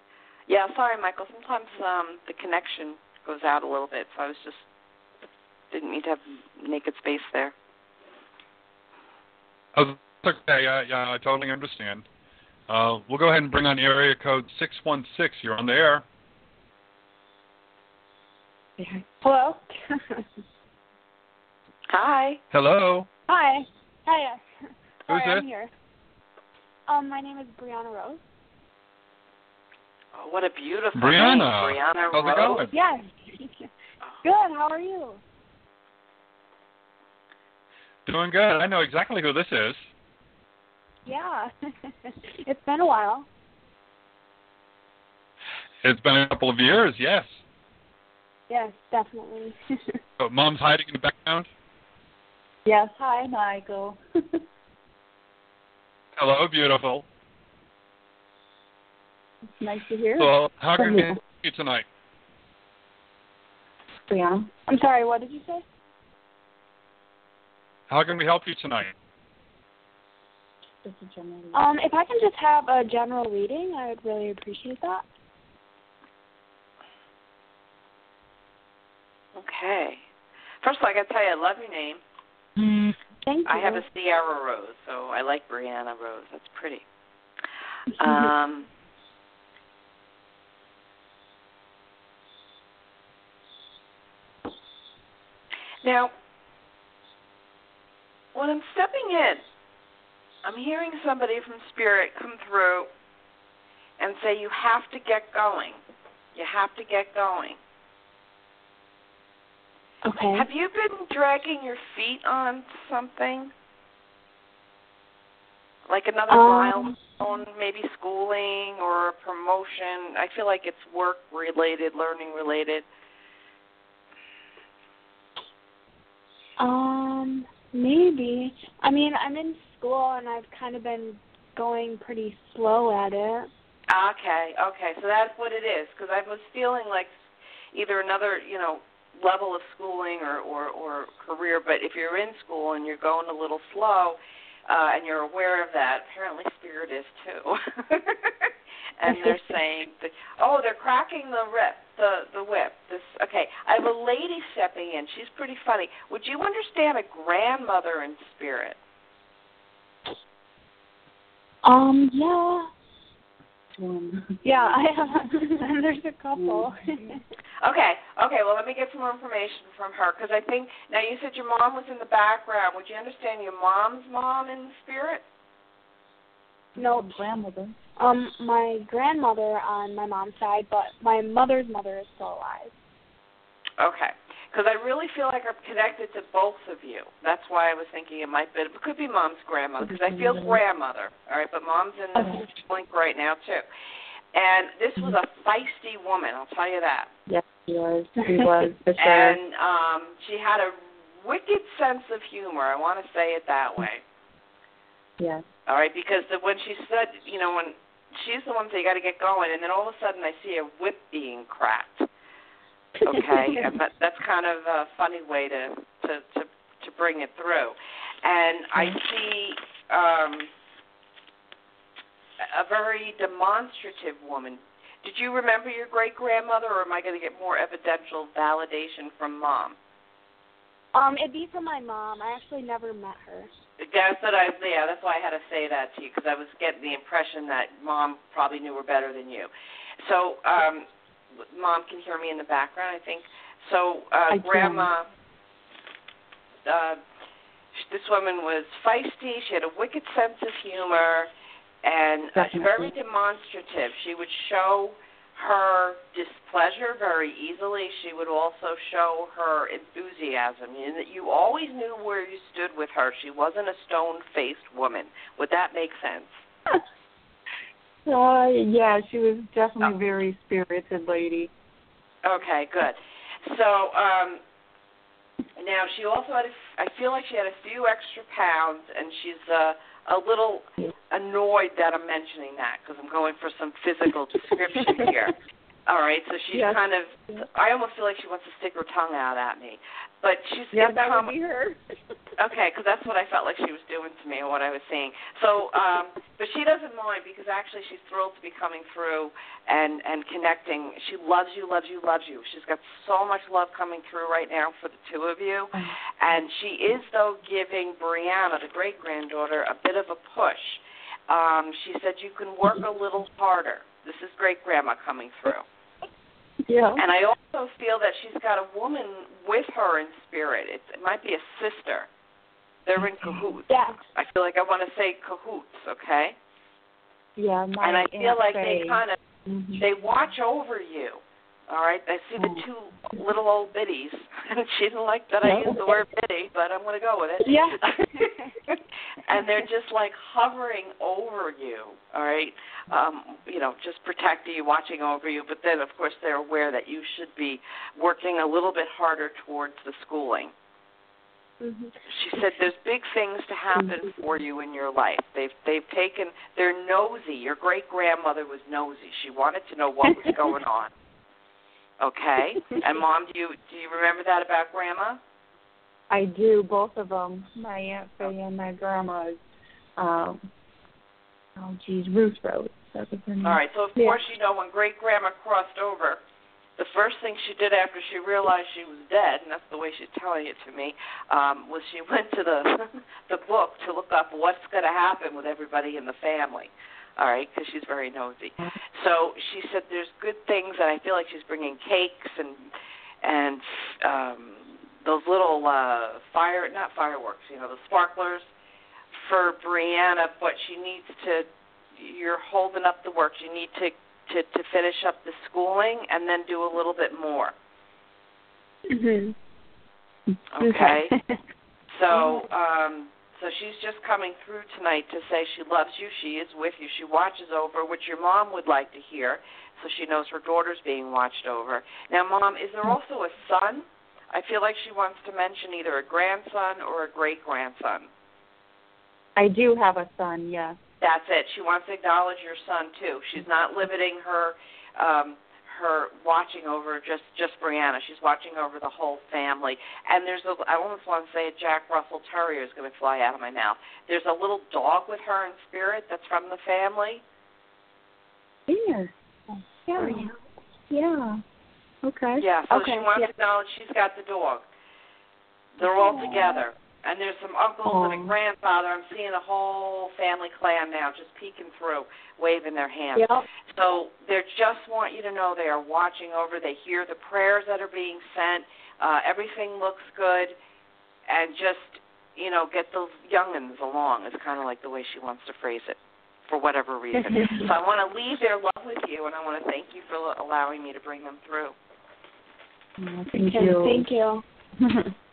Yeah, sorry, Michael. Sometimes um the connection goes out a little bit, so I was just didn't mean to have naked space there. Oh, it's okay. Yeah, yeah, I totally understand. Uh, we'll go ahead and bring on area code 616. You're on the air. Hello. Hi. Hello. Hi. Hiya. Who's Sorry, I'm this? here. Um, my name is Brianna Rose. Oh, what a beautiful Brianna. name. Brianna How's it Rose. going? Yes. Good. How are you? Doing good. I know exactly who this is. Yeah. it's been a while. It's been a couple of years, yes. Yes, definitely. But mom's hiding in the background. Yes, hi, Michael. Hello, beautiful. It's nice to hear. So, how can we help you tonight? Brianna. I'm sorry. What did you say? How can we help you tonight? Just a general. Um, if I can just have a general reading, I would really appreciate that. Okay. First of all, I gotta tell you, I love your name. Thank you. I have a Sierra Rose, so I like Brianna Rose. That's pretty. Um, now, when I'm stepping in, I'm hearing somebody from Spirit come through and say, You have to get going. You have to get going. okay. Have you been dragging your feet on something? Like another Um, milestone, maybe schooling or a promotion? I feel like it's work related, learning related. Um, maybe. I mean, I'm in school and I've kind of been going pretty slow at it. Okay, okay, so that's what it is. Because I was feeling like either another, you know, level of schooling or, or or career. But if you're in school and you're going a little slow, uh, and you're aware of that, apparently Spirit is too. and they're saying, that, oh, they're cracking the whip, the the whip. This okay. I have a lady stepping in. She's pretty funny. Would you understand a grandmother in spirit? Um, yeah. One. Yeah, I have. And there's a couple. Okay, okay. Well, let me get some more information from her because I think now you said your mom was in the background. Would you understand your mom's mom in spirit? no, Grandmother. Um, my grandmother on my mom's side, but my mother's mother is still alive. Okay, because I really feel like I'm connected to both of you. That's why I was thinking it might be. It could be mom's grandmother because I feel grandmother. All right, but mom's in the Okay. link right now too. And this was a feisty woman, I'll tell you that. Yes, she was. She was for sure. And um, she had a wicked sense of humor. I want to say it that way. yes. All right, because the, when she said, you know, when she's the one that you got to get going, and then all of a sudden I see a whip being cracked. Okay, and that, that's kind of a funny way to to to to bring it through. And I see um, a very demonstrative woman. Did you remember your great grandmother, or am I going to get more evidential validation from mom? Um, it'd be from my mom. I actually never met her. That's what I yeah. That's why I had to say that to you because I was getting the impression that mom probably knew her better than you. So, um, mom can hear me in the background. I think so. Uh, grandma, uh, this woman was feisty. She had a wicked sense of humor, and uh, very demonstrative. She would show her displeasure very easily. She would also show her enthusiasm. And that you always knew where you stood with her. She wasn't a stone-faced woman. Would that make sense? Uh, yeah, she was definitely a very spirited lady. Okay, good. So um, now she also had. A, I feel like she had a few extra pounds, and she's uh, a little annoyed that I'm mentioning that because I'm going for some physical description here. All right, so she's Yes. kind of. I almost feel like she wants to stick her tongue out at me, but she's Yeah, that com- would be her. Okay, because that's what I felt like she was doing to me, and what I was seeing. So, um, but she doesn't mind because actually she's thrilled to be coming through and and connecting. She loves you, loves you, loves you. She's got so much love coming through right now for the two of you, and she is though giving Brianna, the great granddaughter, a bit of a push. Um, she said you can work a little harder. This is great grandma coming through. Yeah. And I also feel that she's got a woman with her in spirit. It's, it might be a sister. They're in cahoots. Yeah. I feel like I want to say cahoots, okay? Yeah, my and I feel like they kind of Mhm. they watch over you. All right, I see the Mm. two little old biddies, and she didn't like that I No. used the word biddy, but I'm going to go with it. Yeah. and they're just like hovering over you, all right? Um, you know, just protecting you, watching over you, but then of course they're aware that you should be working a little bit harder towards the schooling. Mhm. She said there's big things to happen for you in your life. They've they've taken they're nosy. Your great grandmother was nosy. She wanted to know what was going on. Okay? And mom, do you do you remember that about grandma? I do, both of them. My Aunt Faye and my grandma's. Um, oh, geez, Ruth Rose. That was her name. All right. So of Yeah. course you know when great grandma crossed over, the first thing she did after she realized she was dead, and that's the way she's telling it to me, um, was she went to the the book to look up what's going to happen with everybody in the family. All right, because she's very nosy. So she said there's good things, and I feel like she's bringing cakes and and um, those little uh, fire not fireworks, you know, the sparklers for Brianna. But she needs to. You're holding up the work. You need to to to finish up the schooling and then do a little bit more. Mhm. Okay. So, um, so she's just coming through tonight to say she loves you, she is with you, she watches over, which your mom would like to hear, so she knows her daughter's being watched over. Now, mom, is there also a son? I feel like she wants to mention either a grandson or a great grandson. I do have a son. Yes. That's it. She wants to acknowledge your son too. She's not limiting her um her watching over just just Brianna. She's watching over the whole family. And there's a I almost want to say a Jack Russell Terrier is going to fly out of my mouth. There's a little dog with her in spirit that's from the family. Yeah. Yeah. Mm-hmm. Yeah. Okay. Yeah, so okay. she wants yeah. to acknowledge she's got the dog. They're all together. And there's some uncles and a grandfather. I'm seeing a whole family clan now just peeking through, waving their hands. Yep. So they just want you to know they are watching over. They hear the prayers that are being sent. Uh, everything looks good, and just you know get those youngins along is kind of like the way she wants to phrase it, for whatever reason. so I want to leave their love with you, and I want to thank you for allowing me to bring them through. Oh, thank Okay, you. Thank you.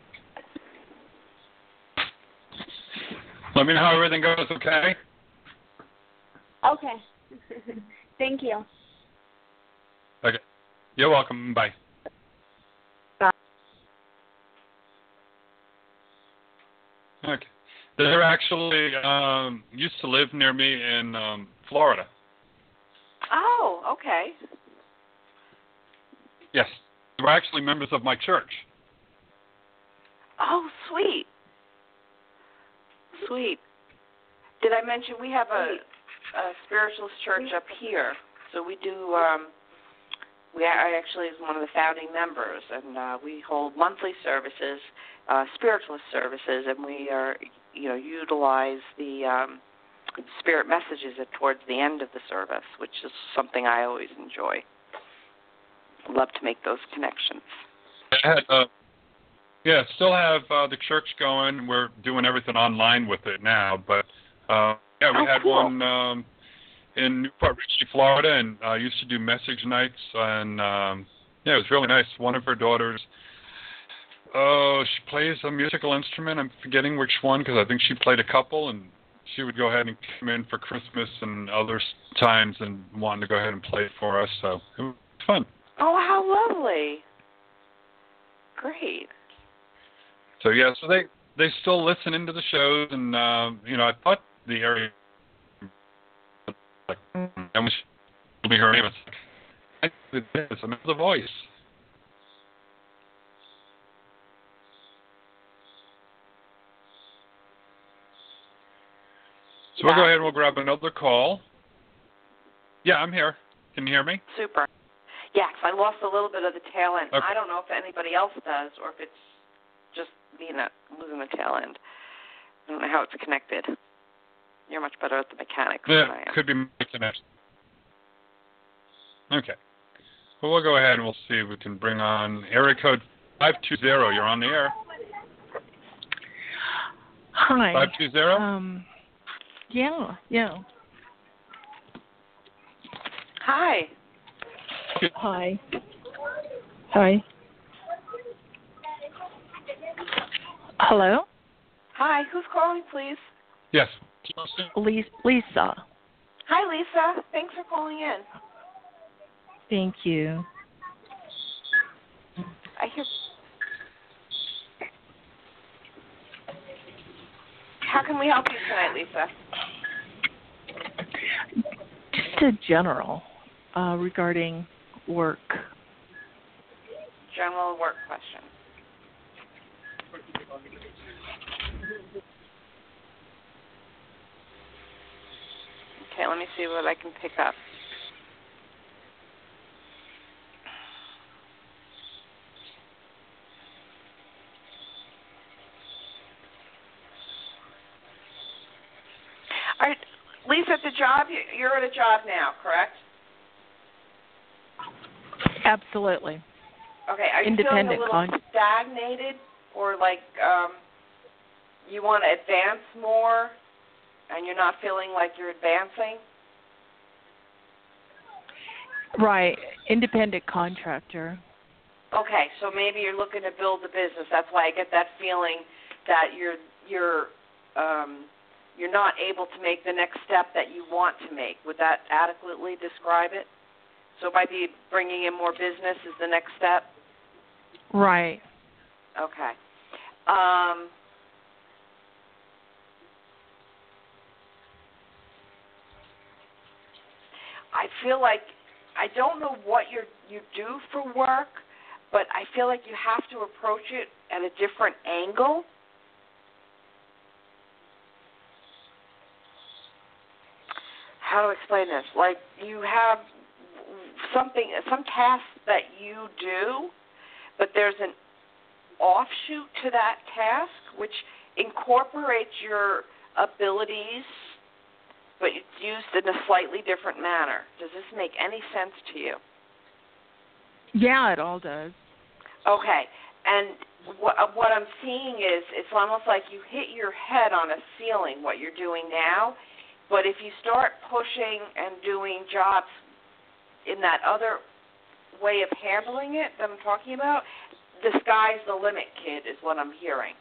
Let me know how everything goes, okay? Okay. Thank you. Okay. You're welcome. Bye. Bye. Okay. They're actually um, used to live near me in um, Florida. Oh, okay. Yes. They were actually members of my church. Oh, sweet. Sweet. Did I mention we have a, a spiritualist church up here? So we do. um we I actually is one of the founding members, and uh, we hold monthly services, uh, spiritualist services, and we are you know utilize the um, spirit messages at, towards the end of the service, which is something I always enjoy. Love to make those connections. I had, uh, yeah, still have uh, the church going. We're doing everything online with it now, but uh, yeah, we Oh, had cool. one um, in New Port Richey, Florida, and uh, used to do message nights, and um, yeah, it was really nice. One of her daughters, oh, she plays a musical instrument. I'm forgetting which one because I think she played a couple, and she would go ahead and come in for Christmas and other times and wanted to go ahead and play for us. So it was fun. Oh, how lovely! Great. So yeah, so they they still listen into the shows, and um, you know, I thought the area like and we should be. It's like, I this. The voice. So we'll go ahead and we'll grab another call. Yeah, I'm here. Can you hear me? Super. Yes, I lost a little bit of the tail end. Okay. I don't know if anybody else does or if it's just me not losing the tail end. I don't know how it's connected. You're much better at the mechanics than I Yeah, am. could be my connection. Okay. Well, we'll go ahead and we'll see if we can bring on area code 520. You're on the air. Hi. 520? Um, yeah, yeah. Hi. Hi. Hi. Hello, Hi, who's calling, please? Yes. Lis- Lisa. Hi, Lisa. Thanks for calling in. Thank you. I hear. How can we help you tonight, Lisa? Just a general uh, regarding work. General work question. Okay, let me see what I can pick up. All right, Lisa, the job you- you're at a job now, correct? Absolutely. Okay, are you Independent feeling a little con- stagnated, or like um, you want to advance more, and you're not feeling like you're advancing? Right. Independent contractor. Okay, so maybe you're looking to build the business. That's why I get that feeling that you're you're um, you're not able to make the next step that you want to make. Would that adequately describe it? So it might be bringing in more business is the next step. Right. Okay. Um, I feel like I don't know what you you do for work, but I feel like you have to approach it at a different angle. How to explain this? Like you have something, some task that you do, but there's an offshoot to that task which incorporates your abilities but it's used in a slightly different manner. Does this make any sense to you? Yeah, it all does. Okay. And what what I'm seeing is it's almost like you hit your head on a ceiling what you're doing now, but if you start pushing and doing jobs in that other way of handling it that I'm talking about, the sky's the limit, kid, is what I'm hearing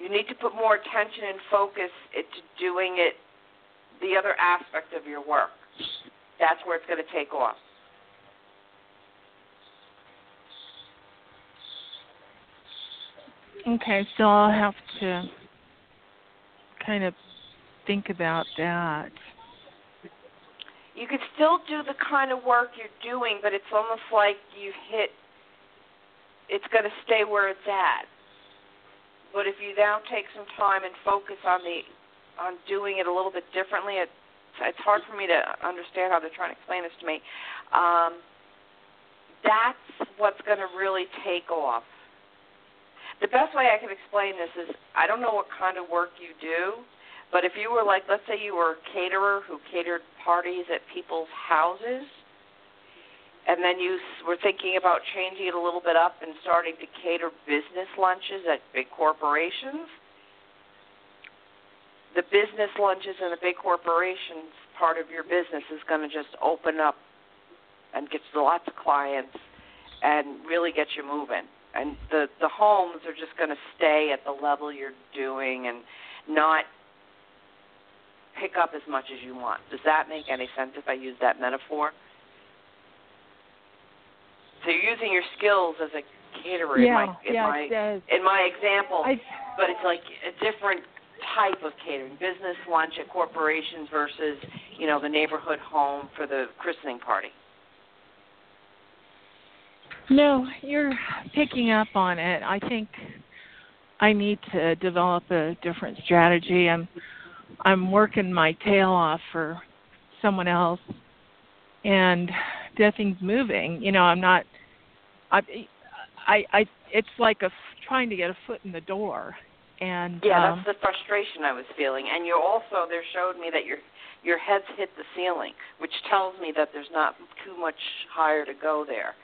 you need to put more attention and focus into doing it the other aspect of your work. That's where it's going to take off. Okay, so I'll have to kind of think about that. You could still do the kind of work you're doing, but it's almost like you hit, it's going to stay where it's at. But if you now take some time and focus on the on doing it a little bit differently, it's it's hard for me to understand how they're trying to explain this to me. Um, that's what's going to really take off. The best way I can explain this is I don't know what kind of work you do, but if you were like, let's say you were a caterer who catered parties at people's houses, and then you were thinking about changing it a little bit up and starting to cater business lunches at big corporations, the business lunches and the big corporations part of your business is going to just open up and get you lots of clients and really get you moving. And the the homes are just going to stay at the level you're doing and not pick up as much as you want. Does that make any sense if I use that metaphor? So you're using your skills as a caterer yeah, in my in yeah, my in my example, I, but it's like a different type of catering, business lunch at corporations versus, you know, the neighborhood home for the christening party. no, you're picking up on it. I think I need to develop a different strategy. I'm I'm working my tail off for someone else, and nothing's moving. You know, I'm not. I, I, I. It's like a trying to get a foot in the door, and Yeah, um, that's the frustration I was feeling. And you also there showed me that your your head's hit the ceiling, which tells me that there's not too much higher to go there.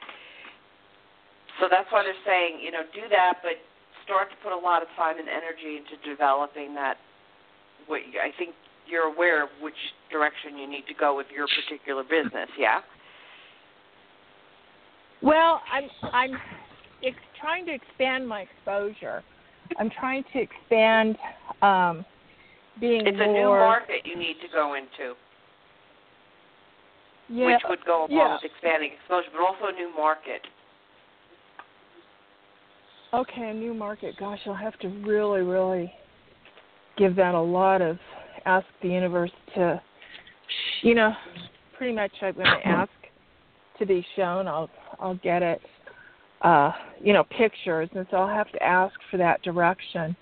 So that's why they're saying, you know, do that, but start to put a lot of time and energy into developing that. What I think you're aware of which direction you need to go with your particular business. Yeah. Well, I'm I'm ex- trying to expand my exposure. I'm trying to expand um being It's a new market you need to go into, yeah, which would go along yeah. with expanding exposure, but also a new market. Okay, a new market. Gosh, I'll have to really, really give that a lot of ask the universe to you know, pretty much I'm gonna ask to be shown. I'll I'll get it uh, you know, pictures and so I'll have to ask for that direction.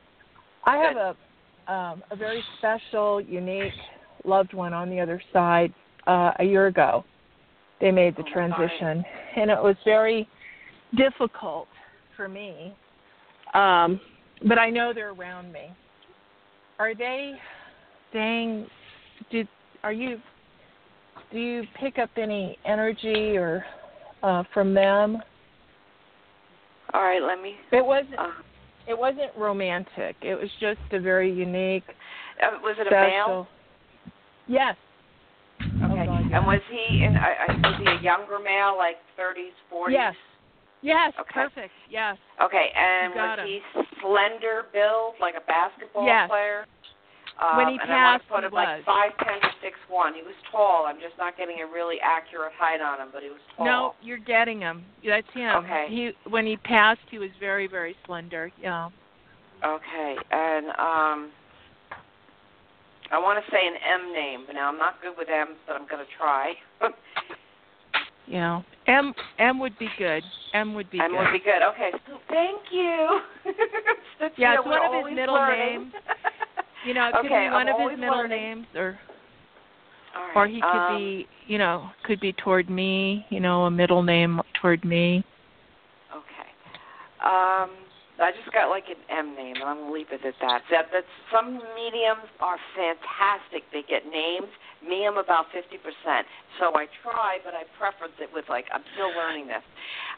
I have a um a very special, unique loved one on the other side uh a year ago. They made the Oh, transition and it was very difficult for me. Um, but I know they're around me. Are they staying? Did are you? Do you pick up any energy or uh, from them? All right, let me. It wasn't. Uh, It wasn't romantic. It was just a very unique, uh, was it a male? Yes. Oh, Okay. God, yeah. And was he in? I, I, was he a younger male, like 30s, 40s? Yes. Yes. Okay. Perfect. Yes. Okay. And was him. he slender build, like a basketball Yes. player? Um, When he and I want passed, to put him like was. five ten or six one. He was tall. I'm just not getting a really accurate height on him, but he was tall. No, you're getting him. That's him. Okay. He when he passed, he was very very slender. Yeah. Okay. And um, I want to say an M name, but now I'm not good with M's, but I'm going to try. Yeah. M M would be good. M would be good. M good. would be good. Okay. So thank you. Yeah, it's one of his middle learning. names. You know, it could Okay, be one I'm of his middle learning. names or right. or he could um, be, you know, could be toward me, you know, a middle name toward me. Okay. Um, I just got like an M name, and I'm gonna leave it at that. That that's some mediums are fantastic. They get names. Me, I'm about fifty percent. So I try, but I preference it with like I'm still learning this.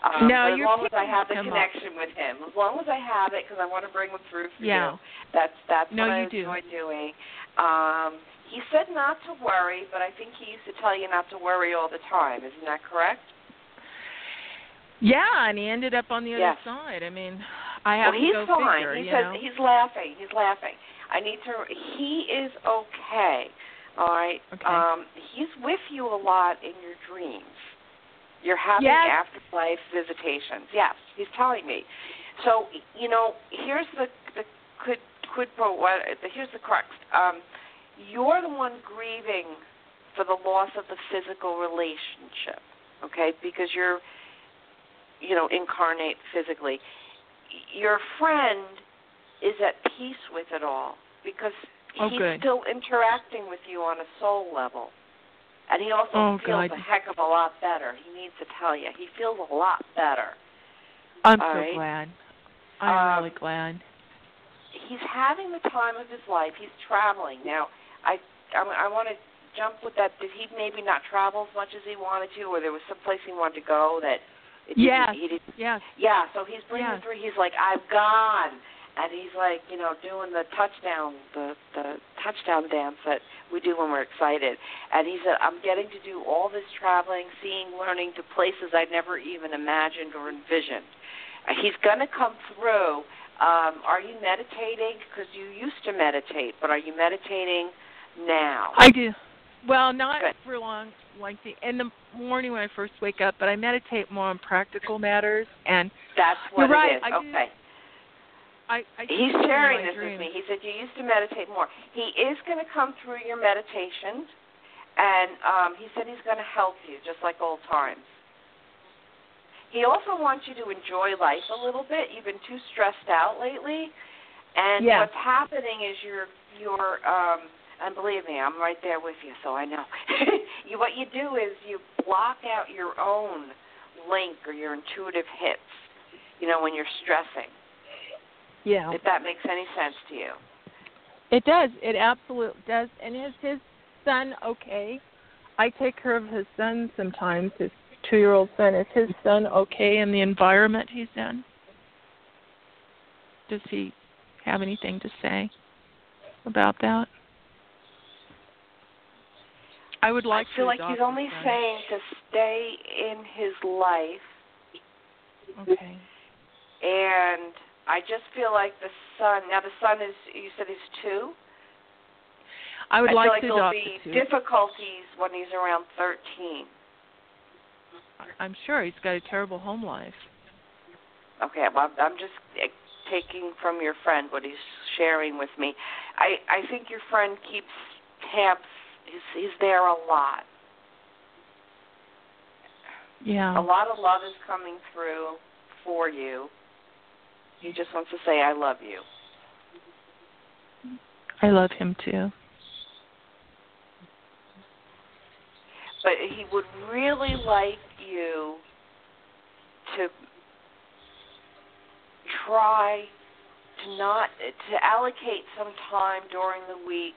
Um, No, as you're long as I have the him up. connection with him, as long as I have it, because I want to bring him through for Yeah. you. That's that's No, what I you do. enjoy doing. Um, he said not to worry, but I think he used to tell you not to worry all the time. Isn't that correct? Yeah, and he ended up on the other Yes. side. I mean, I have well, to he's go fine. figure, he says know. he's laughing. He's laughing. I need to. He is okay. All right. Okay. Um, he's with you a lot in your dreams. You're having Yes. afterlife visitations. Yes, he's telling me. So you know, here's the the quid quid pro. What here's the crux. Um, you're the one grieving for the loss of the physical relationship, okay? Because you're, you know, incarnate physically. Your friend is at peace with it all because oh, he's good. still interacting with you on a soul level. And he also oh, feels God. a heck of a lot better. He needs to tell you. He feels a lot better. I'm All so right. glad. I'm Um, really glad. he's having the time of his life. He's traveling now. I I, I want to jump with that. Did he maybe not travel as much as he wanted to, or there was some place he wanted to go that? Didn't- He Yes. yeah. So he's bringing Yes. through. He's like, I've gone, and he's like, you know, doing the touchdown, the the touchdown dance that we do when we're excited. And he said, I'm getting to do all this traveling, seeing, learning to places I'd never even imagined or envisioned. He's going to come through. Um, are you meditating? Because you used to meditate, but are you meditating now? I do. Well, not Good. for long, like the in the morning when I first wake up, but I meditate more on practical matters. And That's what You're right, it is. I do okay. I, I He's sharing this dreams. with me. He said you used to meditate more. He is going to come through your meditations, and um, he said he's going to help you, just like old times. He also wants you to enjoy life a little bit. You've been too stressed out lately, and Yeah. what's happening is you're you're um, and believe me, I'm right there with you, so I know. you what you do is you block out your own link or your intuitive hits. You know when you're stressing Yeah. if that makes any sense to you. It does. It absolutely does. And is his son okay? I take care of his son sometimes, his two year old son. Is his son okay in the environment he's in? Does he have anything to say about that? I would like I feel like he's only saying to stay in his life, Okay. and I just feel like the son. Now the son is. You said he's two. I would I like, feel like to there'll be difficulties when he's around thirteen. I'm sure he's got a terrible home life. Okay, well, I'm- I'm just eh, taking from your friend what he's sharing with me. I I think your friend keeps tabs. He's he's there a lot. Yeah. A lot of love is coming through for you. He just wants to say, "I love you." I love him too. but he would really like you to try to not to allocate some time during the week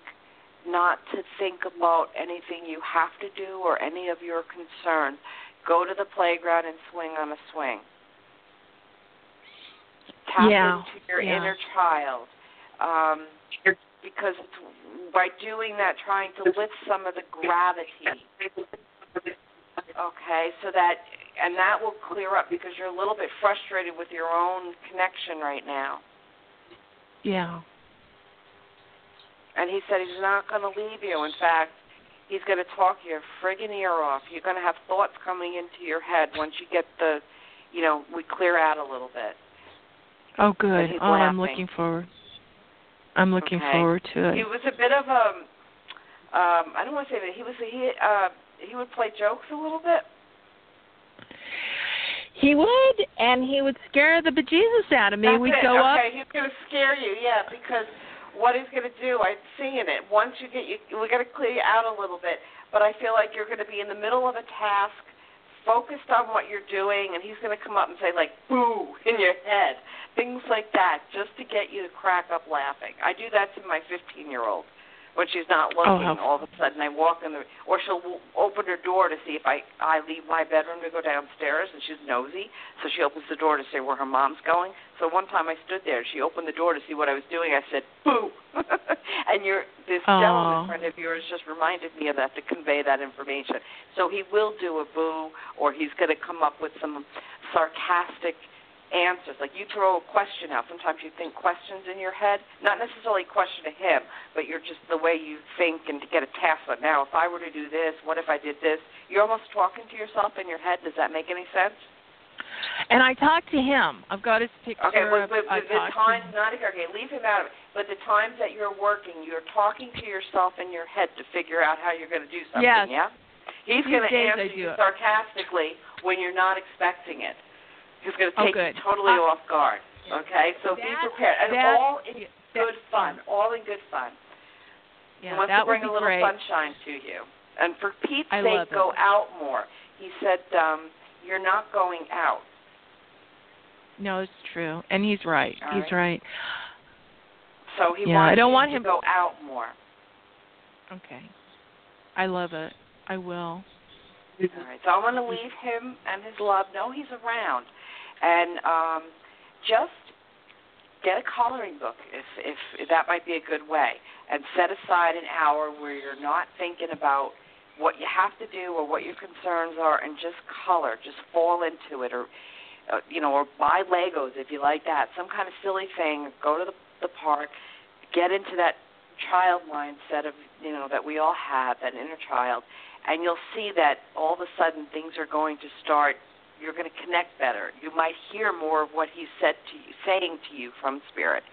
not to think about anything you have to do or any of your concerns go to the playground and swing on a swing tap Yeah, into your yeah. inner child um, because by doing that trying to lift some of the gravity Okay, so that and that will clear up because you're a little bit frustrated with your own connection right now. Yeah. And he said he's not going to leave you. In fact, he's going to talk your friggin' ear off. You're going to have thoughts coming into your head once you get the, you know, we clear out a little bit. Oh, good. he's Oh, I'm looking forward. I'm looking Okay. forward to it. He it. was a bit of a, um, I don't want to say that he was a, he uh he would play jokes a little bit. He would, and he would scare the bejesus out of me. That's We'd it. go up. okay, he's going to scare you, yeah, because what he's going to do, I'm seeing it. Once you get you, we're going to clear you out a little bit, but I feel like you're going to be in the middle of a task, focused on what you're doing, and he's going to come up and say like "boo" in your head, things like that, just to get you to crack up laughing. I do that to my 15 year old. When she's not oh, looking, how- all of a sudden I walk in the, or she'll open her door to see if I I leave my bedroom to go downstairs, and she's nosy, so she opens the door to see where her mom's going. So one time I stood there, she opened the door to see what I was doing. I said, "Boo!" and you're this Aw. gentleman oh. friend of yours just reminded me of that to convey that information. So he will do a boo, or he's going to come up with some sarcastic answers. Like you throw a question out. Sometimes you think questions in your head, not necessarily a question to him, but you're just the way you think and to get a task. But now, if I were to do this, what if I did this? You're almost talking to yourself in your head. Does that make any sense? And I talked to him. I've got his picture. Okay, but, but, but the times, not okay, leave him out of it. But the times that you're working, you're talking to yourself in your head to figure out how you're going to do something. Yes. Yeah. He's going to answer you sarcastically when you're not expecting it. He's going to Oh, take good. you totally Uh, off guard. Okay, so be prepared, and that- all in yeah, good fun, all in good fun. Yeah, he wants that to bring a little great. sunshine to you. And for Pete's I sake, go it. out more. He said, um, "You're not going out." No, it's true, and he's right. All he's right. right. So he Yeah, wants I don't want to him- go out more. Okay. I love it. I will. All right, so I'm going to leave him and his love No, he's around, and um, just get a coloring book if, if if that might be a good way, and set aside an hour where you're not thinking about what you have to do or what your concerns are, and just color, just fall into it, or uh, you know, or buy Legos if you like that, some kind of silly thing. Go to the the park, get into that child mindset of you know that we all have, that inner child, and you'll see that all of a sudden things are going to start you're going to connect better you might hear more of what he's said to you saying to you from spirit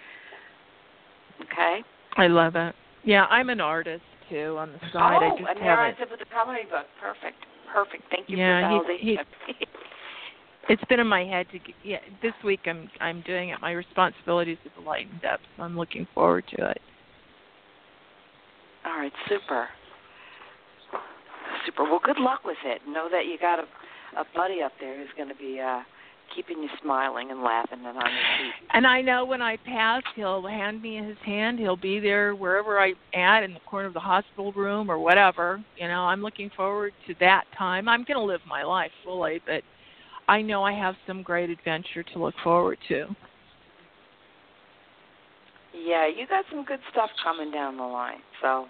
okay I love it. Yeah, I'm an artist too on the side. oh I just and there I said with the coloring book perfect perfect thank you Yeah, for he- he- It's been in my head to get, yeah. This week I'm I'm doing it. My responsibilities with the light and depth. So I'm looking forward to it. all right super super well good luck with it know that you got a a buddy up there who's going to be uh keeping you smiling and laughing and on your feet And I know when I pass, he'll hand me his hand. He'll be there wherever I'm at in the corner of the hospital room or whatever. You know, I'm looking forward to that time. I'm going to live my life fully, but I know I have some great adventure to look forward to. Yeah, you got some good stuff coming down the line. So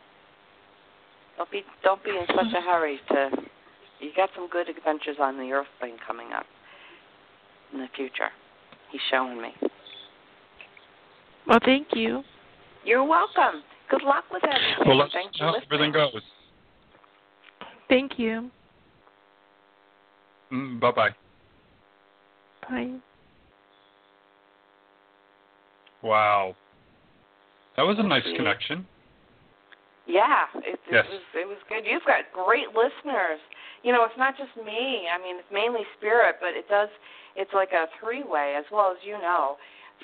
don't be don't be in such a hurry to. You got some good adventures on the earth plane coming up in the future. He's showing me. Well, thank you. You're welcome. Good luck with everything. Well, let's Thanks see how everything goes. Thank you. Mm, bye bye. Bye. Wow. That was a nice connection. Yeah, it, it Yes. was it was good. You've got great listeners. You know, it's not just me. I mean, it's mainly spirit, but it does. It's like a three way, as well as you know.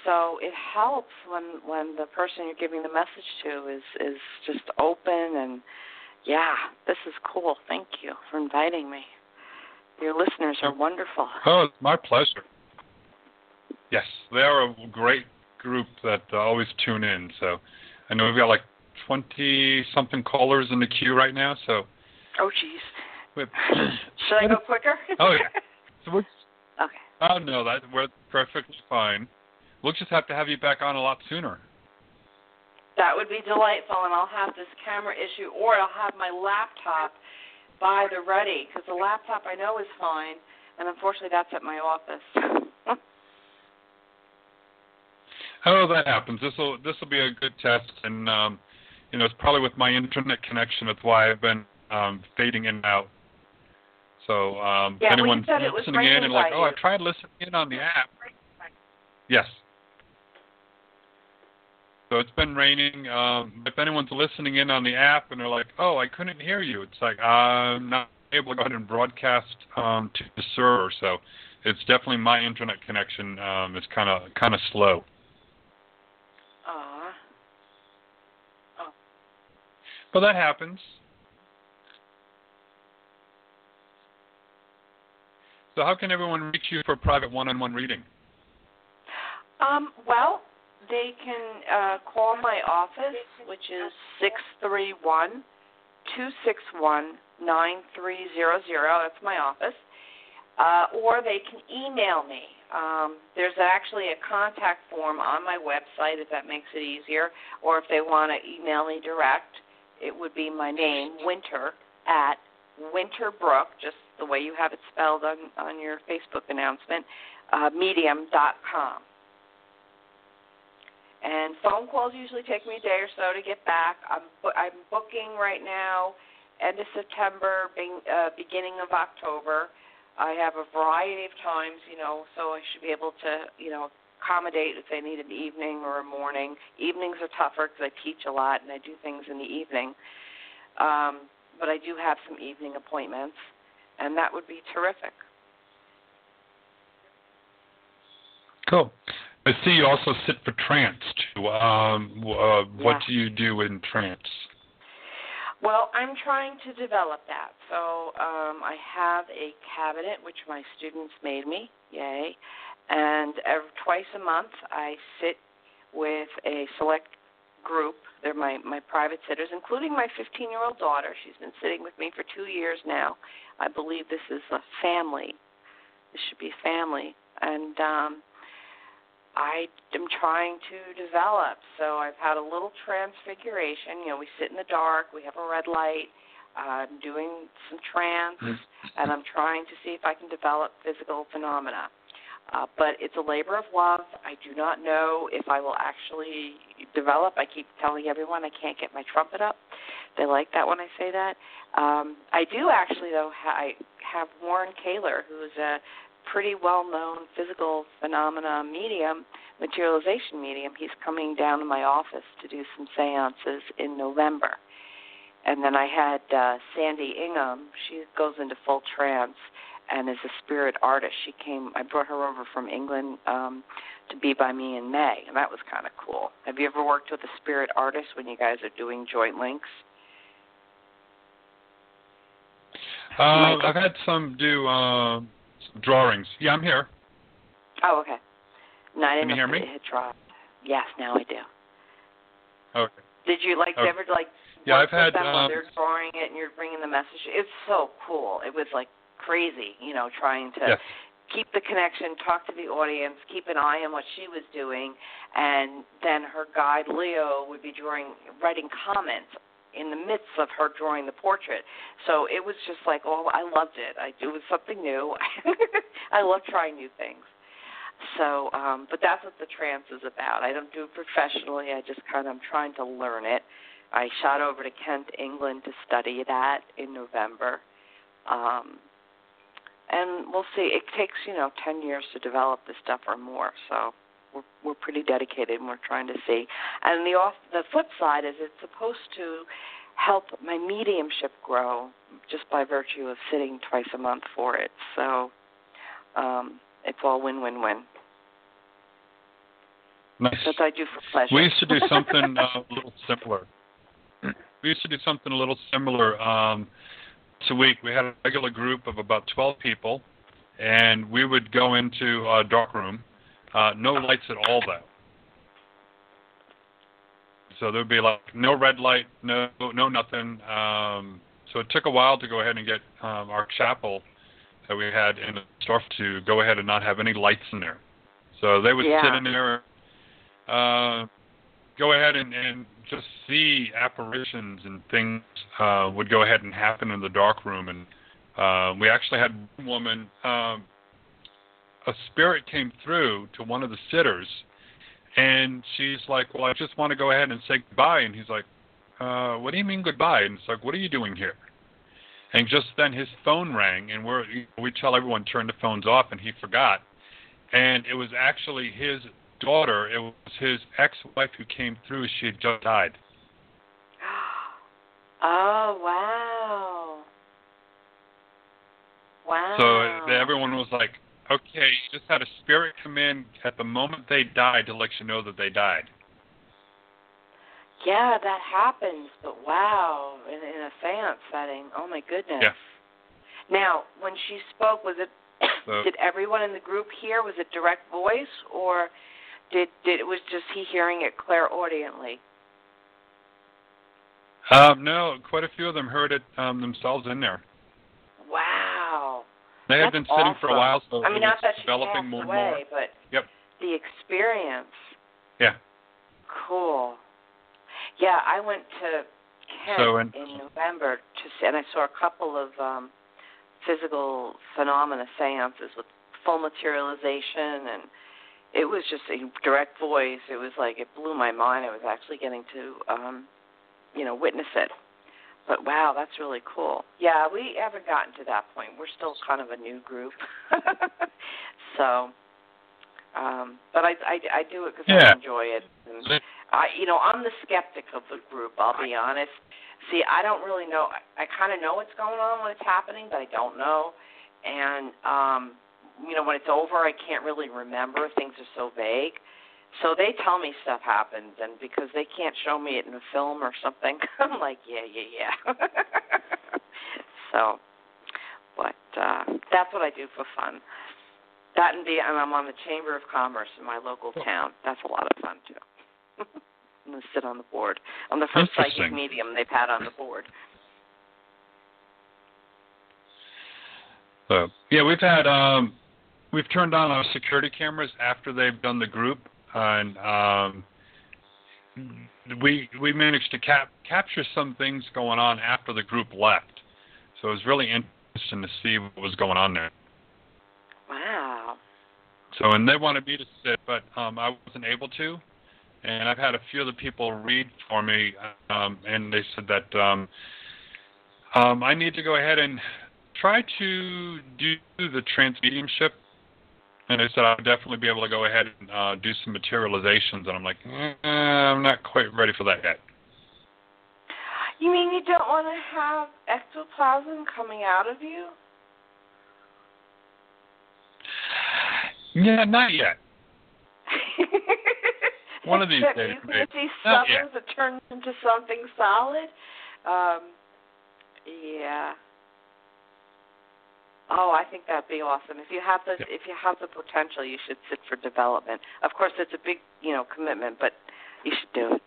So it helps when when the person you're giving the message to is is just open and yeah, this is cool. Thank you for inviting me. Your listeners are wonderful. Oh, my pleasure. Yes, they are a great group that uh, always tune in. So I know we've got like 20 something callers in the queue right now. So Oh, jeez. Should I go quicker? Oh, yeah. so we're, okay. oh no, that we're perfectly fine. We'll just have to have you back on a lot sooner. That would be delightful, and I'll have this camera issue, or I'll have my laptop by the ready, because the laptop I know is fine, and unfortunately that's at my office. Oh, that happens. This will this will be a good test, and um, you know it's probably with my internet connection. That's why I've been um, fading in and out. So um, Yeah, if anyone's listening in and like, oh. I tried listening in on the app. Yes. So it's been raining. Um, if anyone's listening in on the app and they're like, "Oh, I couldn't hear you," it's like I'm not able to go ahead and broadcast um, to the server. So it's definitely my internet connection um, is kind of kind of slow. Aw. But that happens. So how can everyone reach you for a private one-on-one reading? Um, well, they can uh, call my office, which is six three one two six one nine three zero zero. That's my office. Uh, or they can email me. Um, there's actually a contact form on my website if that makes it easier. Or if they want to email me direct, it would be my name, Winter, at Winterbrook, just the way you have it spelled on, on your Facebook announcement, uh, medium.com. And phone calls usually take me a day or so to get back. I'm I'm booking right now, end of September, being, uh, beginning of October. I have a variety of times, you know, so I should be able to, you know, accommodate if they need an evening or a morning. Evenings are tougher because I teach a lot and I do things in the evening. Um, but I do have some evening appointments, and that would be terrific. Cool. I see you also sit for trance too. Um, uh, what Yeah. do you do in trance? Well, I'm trying to develop that. So um, I have a cabinet which my students made me, yay. And every, twice a month I sit with a select group. They're my, my private sitters, including my 15 year old daughter. She's been sitting with me for two years now. I believe this is a family. This should be family. And um, I am trying to develop. So I've had a little transfiguration. You know, we sit in the dark, we have a red light. I'm doing some trance, and I'm trying to see if I can develop physical phenomena. Uh, but it's a labor of love. I do not know if I will actually develop. I keep telling everyone I can't get my trumpet up. They like that when I say that. Um, I do actually, though. Ha- I have Warren Caylor, who's a pretty well-known physical phenomena medium, materialization medium. He's coming down to my office to do some seances in November. And then I had uh, Sandy Ingham. She goes into full trance and is a spirit artist. She came. I brought her over from England um, to be by me in May, and that was kind of cool. Have you ever worked with a spirit artist when you guys are doing joint links? Uh, I've had some do uh, some drawings. Yeah, I'm here. Oh, okay. No, I didn't Can you hear me? it had dropped. Yes, now I do. Okay. Did you like Okay. ever like Yeah, I've had, them um, they're drawing it and you're bringing the message? It's so cool. It was like crazy, you know, trying to Yes. keep the connection, talk to the audience, keep an eye on what she was doing, and then her guide Leo would be drawing, writing comments in the midst of her drawing the portrait. So it was just like, oh, I loved it. I it was something new. I love trying new things. So, um, but that's what the trance is about. I don't do it professionally. I just kind of I'm trying to learn it. I shot over to Kent, England to study that in November. Um, and we'll see. It takes, you know, 10 years to develop this stuff or more. So we're we're pretty dedicated and we're trying to see. And the off the flip side is it's supposed to help my mediumship grow just by virtue of sitting twice a month for it. So um it's all win-win-win. Nice. That's what I do for pleasure. We used to do something uh, a little similar. We used to do something a little similar. Um, a week, we had a regular group of about 12 people, and we would go into a dark room, uh, no lights at all, though. So there would be like no red light, no no nothing. Um, so it took a while to go ahead and get um, our chapel that we had in the store to go ahead and not have any lights in there. So they would Yeah. sit in there, uh, go ahead and, and just see apparitions and things uh, would go ahead and happen in the dark room. And uh, we actually had one woman, um, a spirit came through to one of the sitters, and she's like, "Well, I just want to go ahead and say goodbye." And he's like, uh, "What do you mean goodbye?" And it's like, "What are you doing here?" And just then his phone rang, and we're we tell everyone turn the phones off, and he forgot. And it was actually his daughter. It was his ex-wife who came through. She had just died. Oh wow. Wow. So everyone was like, "Okay, you just had a spirit come in at the moment they died to let you know that they died." Yeah, that happens, but wow, in, in a seance setting. Oh my goodness. Yeah. Now, when she spoke, was it So- did everyone in the group hear? Was it direct voice, or did did it was just he hearing it clairaudiently? Um, no, quite a few of them heard it um, themselves in there. Wow. They had been sitting for a while, so I mean, not that developing more away, more. but Yep. the experience. Yeah. Cool. Yeah, I went to Kent So, and- in November to see, and I saw a couple of um physical phenomena seances with full materialization and it was just a direct voice. It was like it blew my mind. I was actually getting to um you know, witness it. but wow, that's really cool. Yeah, we haven't gotten to that point. We're still kind of a new group. so, um, but I I, I do it because yeah. I enjoy it. And I, you know, I'm the skeptic of the group. I'll be honest. See, I don't really know. I, I kind of know what's going on when it's happening, but I don't know. And um, you know, when it's over, I can't really remember. Things are so vague. So they tell me stuff happens, and because they can't show me it in a film or something, I'm like, yeah, yeah, yeah. so, but uh, that's what I do for fun. That and be, and I'm on the Chamber of Commerce in my local town. That's a lot of fun too. I'm gonna sit on the board. I'm the first psychic medium they've had on the board. So yeah, we've had um, we've turned on our security cameras after they've done the group, and um, we we managed to cap capture some things going on after the group left. So it was really interesting to see what was going on there. Wow. So and they wanted me to sit, but um, I wasn't able to. And I've had a few of the people read for me, um, and they said that um, um, I need to go ahead and try to do the trance mediumship and they said I would definitely be able to go ahead and uh, do some materializations, and I'm like, eh, I'm not quite ready for that yet. You mean you don't want to have ectoplasm coming out of you? Yeah, not yet. One of these days, you can see suckers that turns into something solid. Um, yeah. Oh, I think that'd be awesome. If you have the yeah. if you have the potential, you should sit for development. Of course, it's a big you know commitment, but you should do it.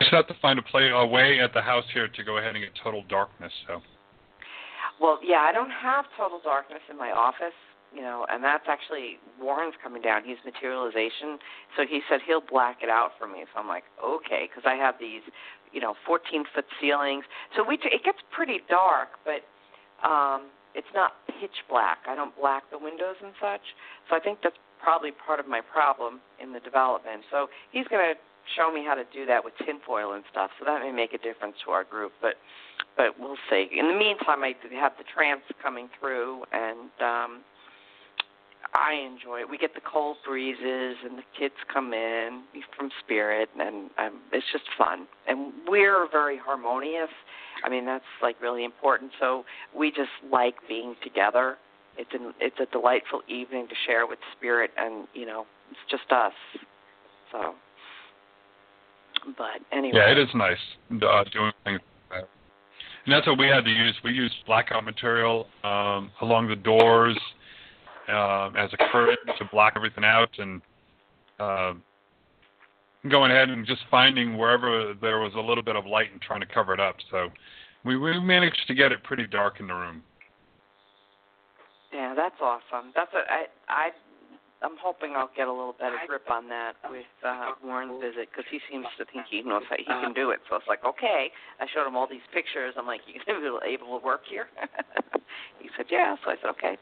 I just have to find a play a way at the house here to go ahead and get total darkness. So. Well, yeah, I don't have total darkness in my office, you know, and that's actually Warren's coming down. He's materialization, so he said he'll black it out for me. So I'm like, okay, because I have these you know 14 foot ceilings. So we it gets pretty dark, but um, it's not pitch black. I don't black the windows and such. So I think that's probably part of my problem in the development. So he's going to show me how to do that with tinfoil and stuff. So that may make a difference to our group, but but we'll see. In the meantime, I have the trance coming through and. um I enjoy it. We get the cold breezes, and the kids come in from Spirit, and um, it's just fun. And we're very harmonious. I mean, that's like really important. So we just like being together. It's an it's a delightful evening to share with Spirit, and you know, it's just us. So, but anyway. Yeah, it is nice uh, doing things. Like that. And that's what we had to use. We used blackout material um, along the doors uh, as a curtain to block everything out, and uh, going ahead and just finding wherever there was a little bit of light and trying to cover it up. So we, we managed to get it pretty dark in the room. Yeah, that's awesome. That's what I I I'm hoping I'll get a little better grip on that with uh, Warren's visit because he seems to think he knows how he can do it. So it's like, okay. I showed him all these pictures. I'm like, you gonna be able to work here? he said, yeah. So I said, okay.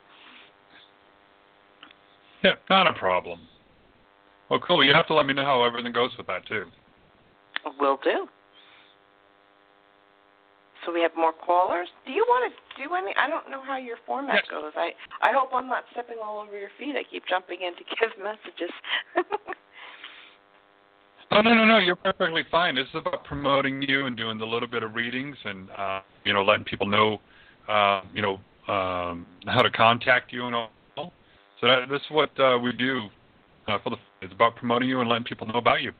Yeah, not a problem. Well, cool. You have to let me know how everything goes with that too. Will do. So we have more callers. Do you want to do any? I don't know how your format yes. goes. I I hope I'm not stepping all over your feet. I keep jumping in to give messages. oh no no no! You're perfectly fine. This is about promoting you and doing a little bit of readings and uh, you know letting people know uh, you know um, how to contact you and all so that, this is what uh, we do uh, for the. It's about promoting you and letting people know about you.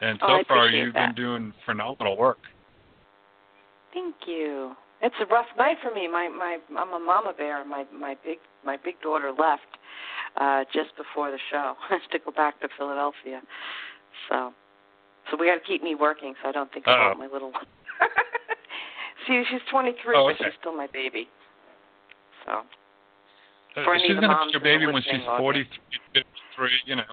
And so oh, far, you've that. been doing phenomenal work. Thank you. It's a rough night for me. My my I'm a mama bear. My my big my big daughter left uh just before the show to go back to Philadelphia. So so we got to keep me working so I don't think Uh-oh. about my little one. See, she's 23, oh, but she's still my baby. So for she's going to be your baby when she's 43, 53, you know.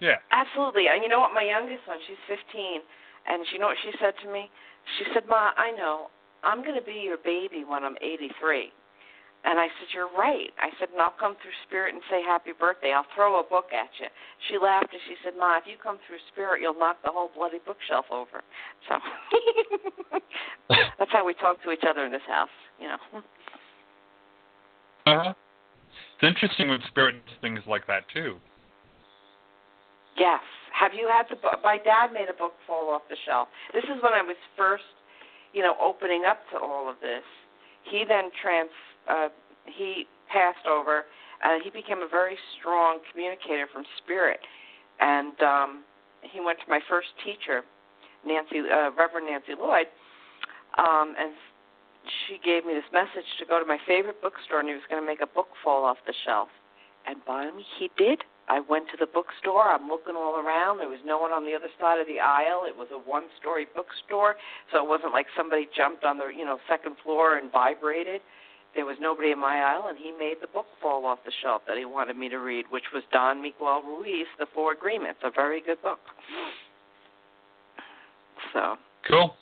Yeah. Absolutely. And you know what? My youngest one, she's 15, and you know what she said to me? She said, "Ma, I know. I'm going to be your baby when I'm 83." And I said, You're right. I said, And I'll come through spirit and say happy birthday. I'll throw a book at you. She laughed and she said, Ma, if you come through spirit, you'll knock the whole bloody bookshelf over. So that's how we talk to each other in this house, you know. Uh huh. It's interesting with spirit things like that, too. Yes. Have you had the book? My dad made a book fall off the shelf. This is when I was first, you know, opening up to all of this. He then trans uh, he passed over, and he became a very strong communicator from spirit. And um, he went to my first teacher, Nancy, uh, Reverend Nancy Lloyd, um, and she gave me this message to go to my favorite bookstore, and he was going to make a book fall off the shelf. And by me, he did. I went to the bookstore. I'm looking all around. There was no one on the other side of the aisle. It was a one-story bookstore, so it wasn't like somebody jumped on the you know second floor and vibrated there was nobody in my aisle, and he made the book fall off the shelf that he wanted me to read, which was Don Miguel Ruiz, The Four Agreements, a very good book. So cool.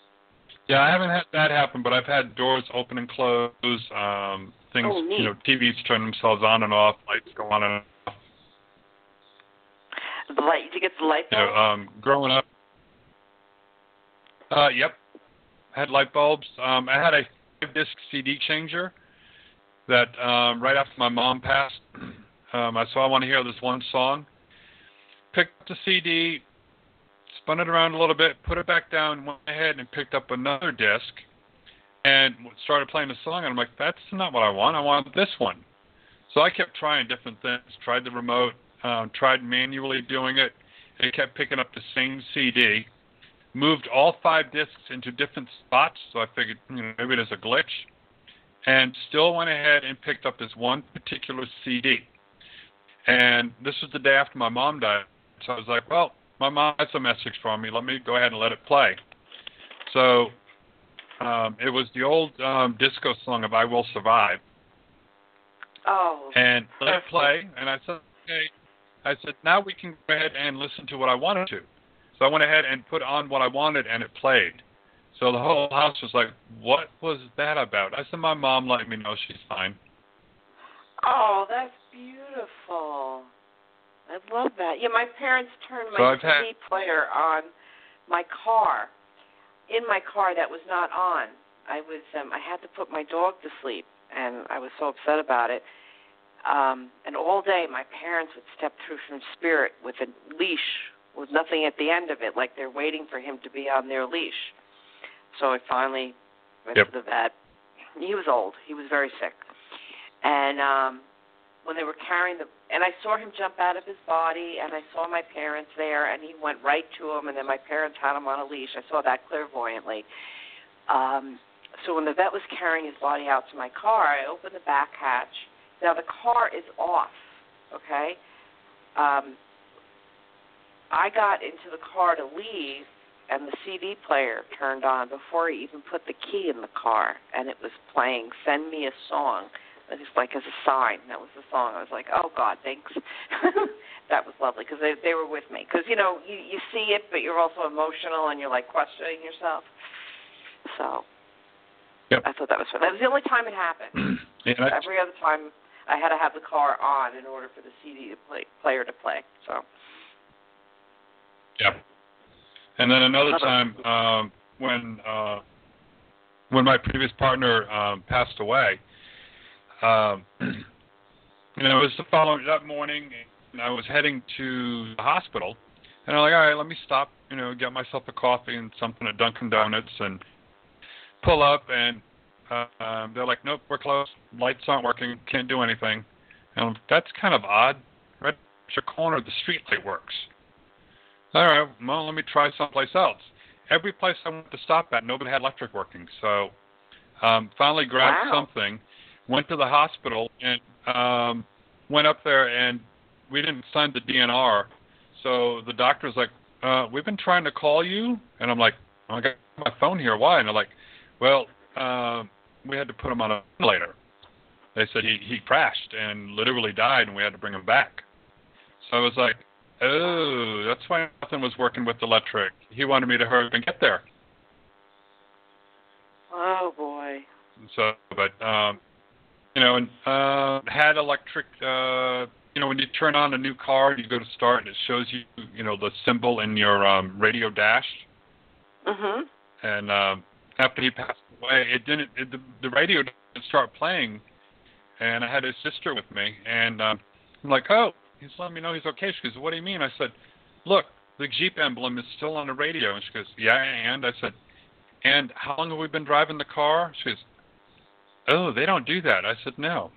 Yeah, I haven't had that happen, but I've had doors open and close, um, things, oh, you know, TVs turn themselves on and off, lights go on and off. The light, you get the light bulbs? You know, um, growing up. Uh, yep. I had light bulbs. Um, I had a five disc CD changer that um, right after my mom passed, um, I saw I want to hear this one song. Picked up the CD, spun it around a little bit, put it back down, went ahead and picked up another disc, and started playing the song. And I'm like, that's not what I want. I want this one. So I kept trying different things. Tried the remote, um, tried manually doing it. It kept picking up the same CD. Moved all five discs into different spots. So I figured, you know, maybe there's a glitch and still went ahead and picked up this one particular CD. And this was the day after my mom died. So I was like, well, my mom has a message for me. Let me go ahead and let it play. So um, it was the old um, disco song of I Will Survive. Oh. And let it play. And I said, okay. I said, now we can go ahead and listen to what I wanted to. So I went ahead and put on what I wanted, and it played. So the whole house was like, "What was that about?" I said, "My mom let me know she's fine." Oh, that's beautiful. I love that. Yeah, my parents turned my so CD had... player on my car. In my car, that was not on. I was um I had to put my dog to sleep, and I was so upset about it. Um, and all day, my parents would step through from Spirit with a leash with nothing at the end of it, like they're waiting for him to be on their leash. So I finally went yep. to the vet. He was old. He was very sick. And um when they were carrying the and I saw him jump out of his body and I saw my parents there and he went right to him and then my parents had him on a leash. I saw that clairvoyantly. Um so when the vet was carrying his body out to my car, I opened the back hatch. Now the car is off, okay? Um I got into the car to leave and the CD player turned on before he even put the key in the car, and it was playing "Send Me a Song." Just like as a sign, that was the song. I was like, "Oh God, thanks." that was lovely because they they were with me. Because you know you you see it, but you're also emotional and you're like questioning yourself. So yep. I thought that was fun. That was the only time it happened. yeah, Every other time, I had to have the car on in order for the CD to play player to play. So. Yep. And then another time um, when uh, when my previous partner um, passed away, um, know, it was the following that morning, and I was heading to the hospital, and I'm like, all right, let me stop, you know, get myself a coffee and something at Dunkin' Donuts, and pull up, and uh, um, they're like, nope, we're closed, lights aren't working, can't do anything. And I'm, that's kind of odd. Right at your corner, the street light works. All right, well, let me try someplace else. Every place I went to stop at, nobody had electric working. So um, finally grabbed wow. something, went to the hospital, and um, went up there, and we didn't sign the DNR. So the doctor was like, uh, we've been trying to call you. And I'm like, I got my phone here. Why? And they're like, well, uh, we had to put him on a ventilator. They said he, he crashed and literally died, and we had to bring him back. So I was like, Oh, that's why nothing was working with the electric. He wanted me to hurry up and get there. Oh boy. So, but um, you know, and uh, had electric. Uh, you know, when you turn on a new car, you go to start, and it shows you, you know, the symbol in your um, radio dash. Mhm. And uh, after he passed away, it didn't. It, the, the radio didn't start playing, and I had his sister with me, and uh, I'm like, oh, he's letting me know he's okay. She goes, what do you mean? I said, look, the Jeep emblem is still on the radio, and she goes, yeah, and I said, and how long have we been driving the car? She goes, oh, they don't do that. I said, no.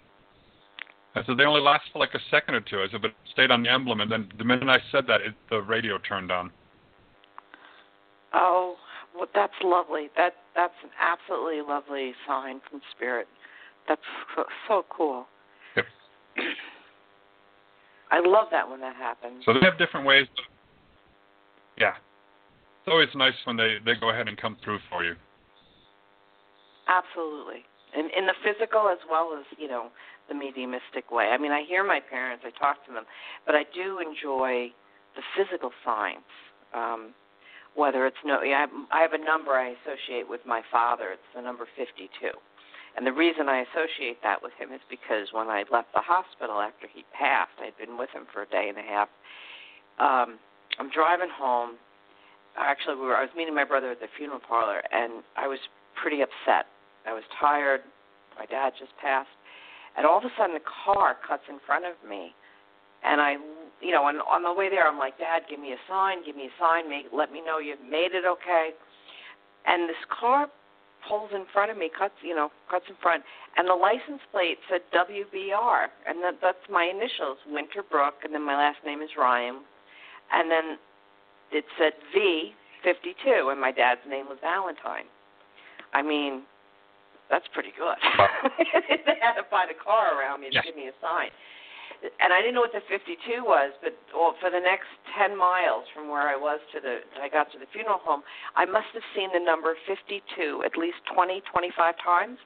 I said, they only last for like a second or two. I said, but it stayed on the emblem. And then the minute I said that, it, the radio turned on. Oh, well, that's lovely. That that's an absolutely lovely sign from spirit. That's so, so cool. Yep. I love that when that happens. So they have different ways. To, yeah. It's always nice when they, they go ahead and come through for you. Absolutely. In in the physical as well as, you know, the mediumistic way. I mean, I hear my parents, I talk to them, but I do enjoy the physical signs. Um, whether it's no, I have, I have a number I associate with my father. It's the number 52. And the reason I associate that with him is because when I left the hospital after he passed, I'd been with him for a day and a half. Um, I'm driving home. Actually, we were, I was meeting my brother at the funeral parlor, and I was pretty upset. I was tired. My dad just passed, and all of a sudden, a car cuts in front of me, and I, you know, and on the way there, I'm like, Dad, give me a sign, give me a sign, make, let me know you've made it okay. And this car pulls in front of me, cuts, you know, cuts in front, and the license plate said WBR, and that, that's my initials, Winter Brook, and then my last name is Ryan, and then it said V52, and my dad's name was Valentine. I mean, that's pretty good. they had to find a car around me to Yeah. give me a sign. And I didn't know what the 52 was, but well, for the next 10 miles from where I was to the, I got to the funeral home, I must have seen the number 52 at least 20, 25 times.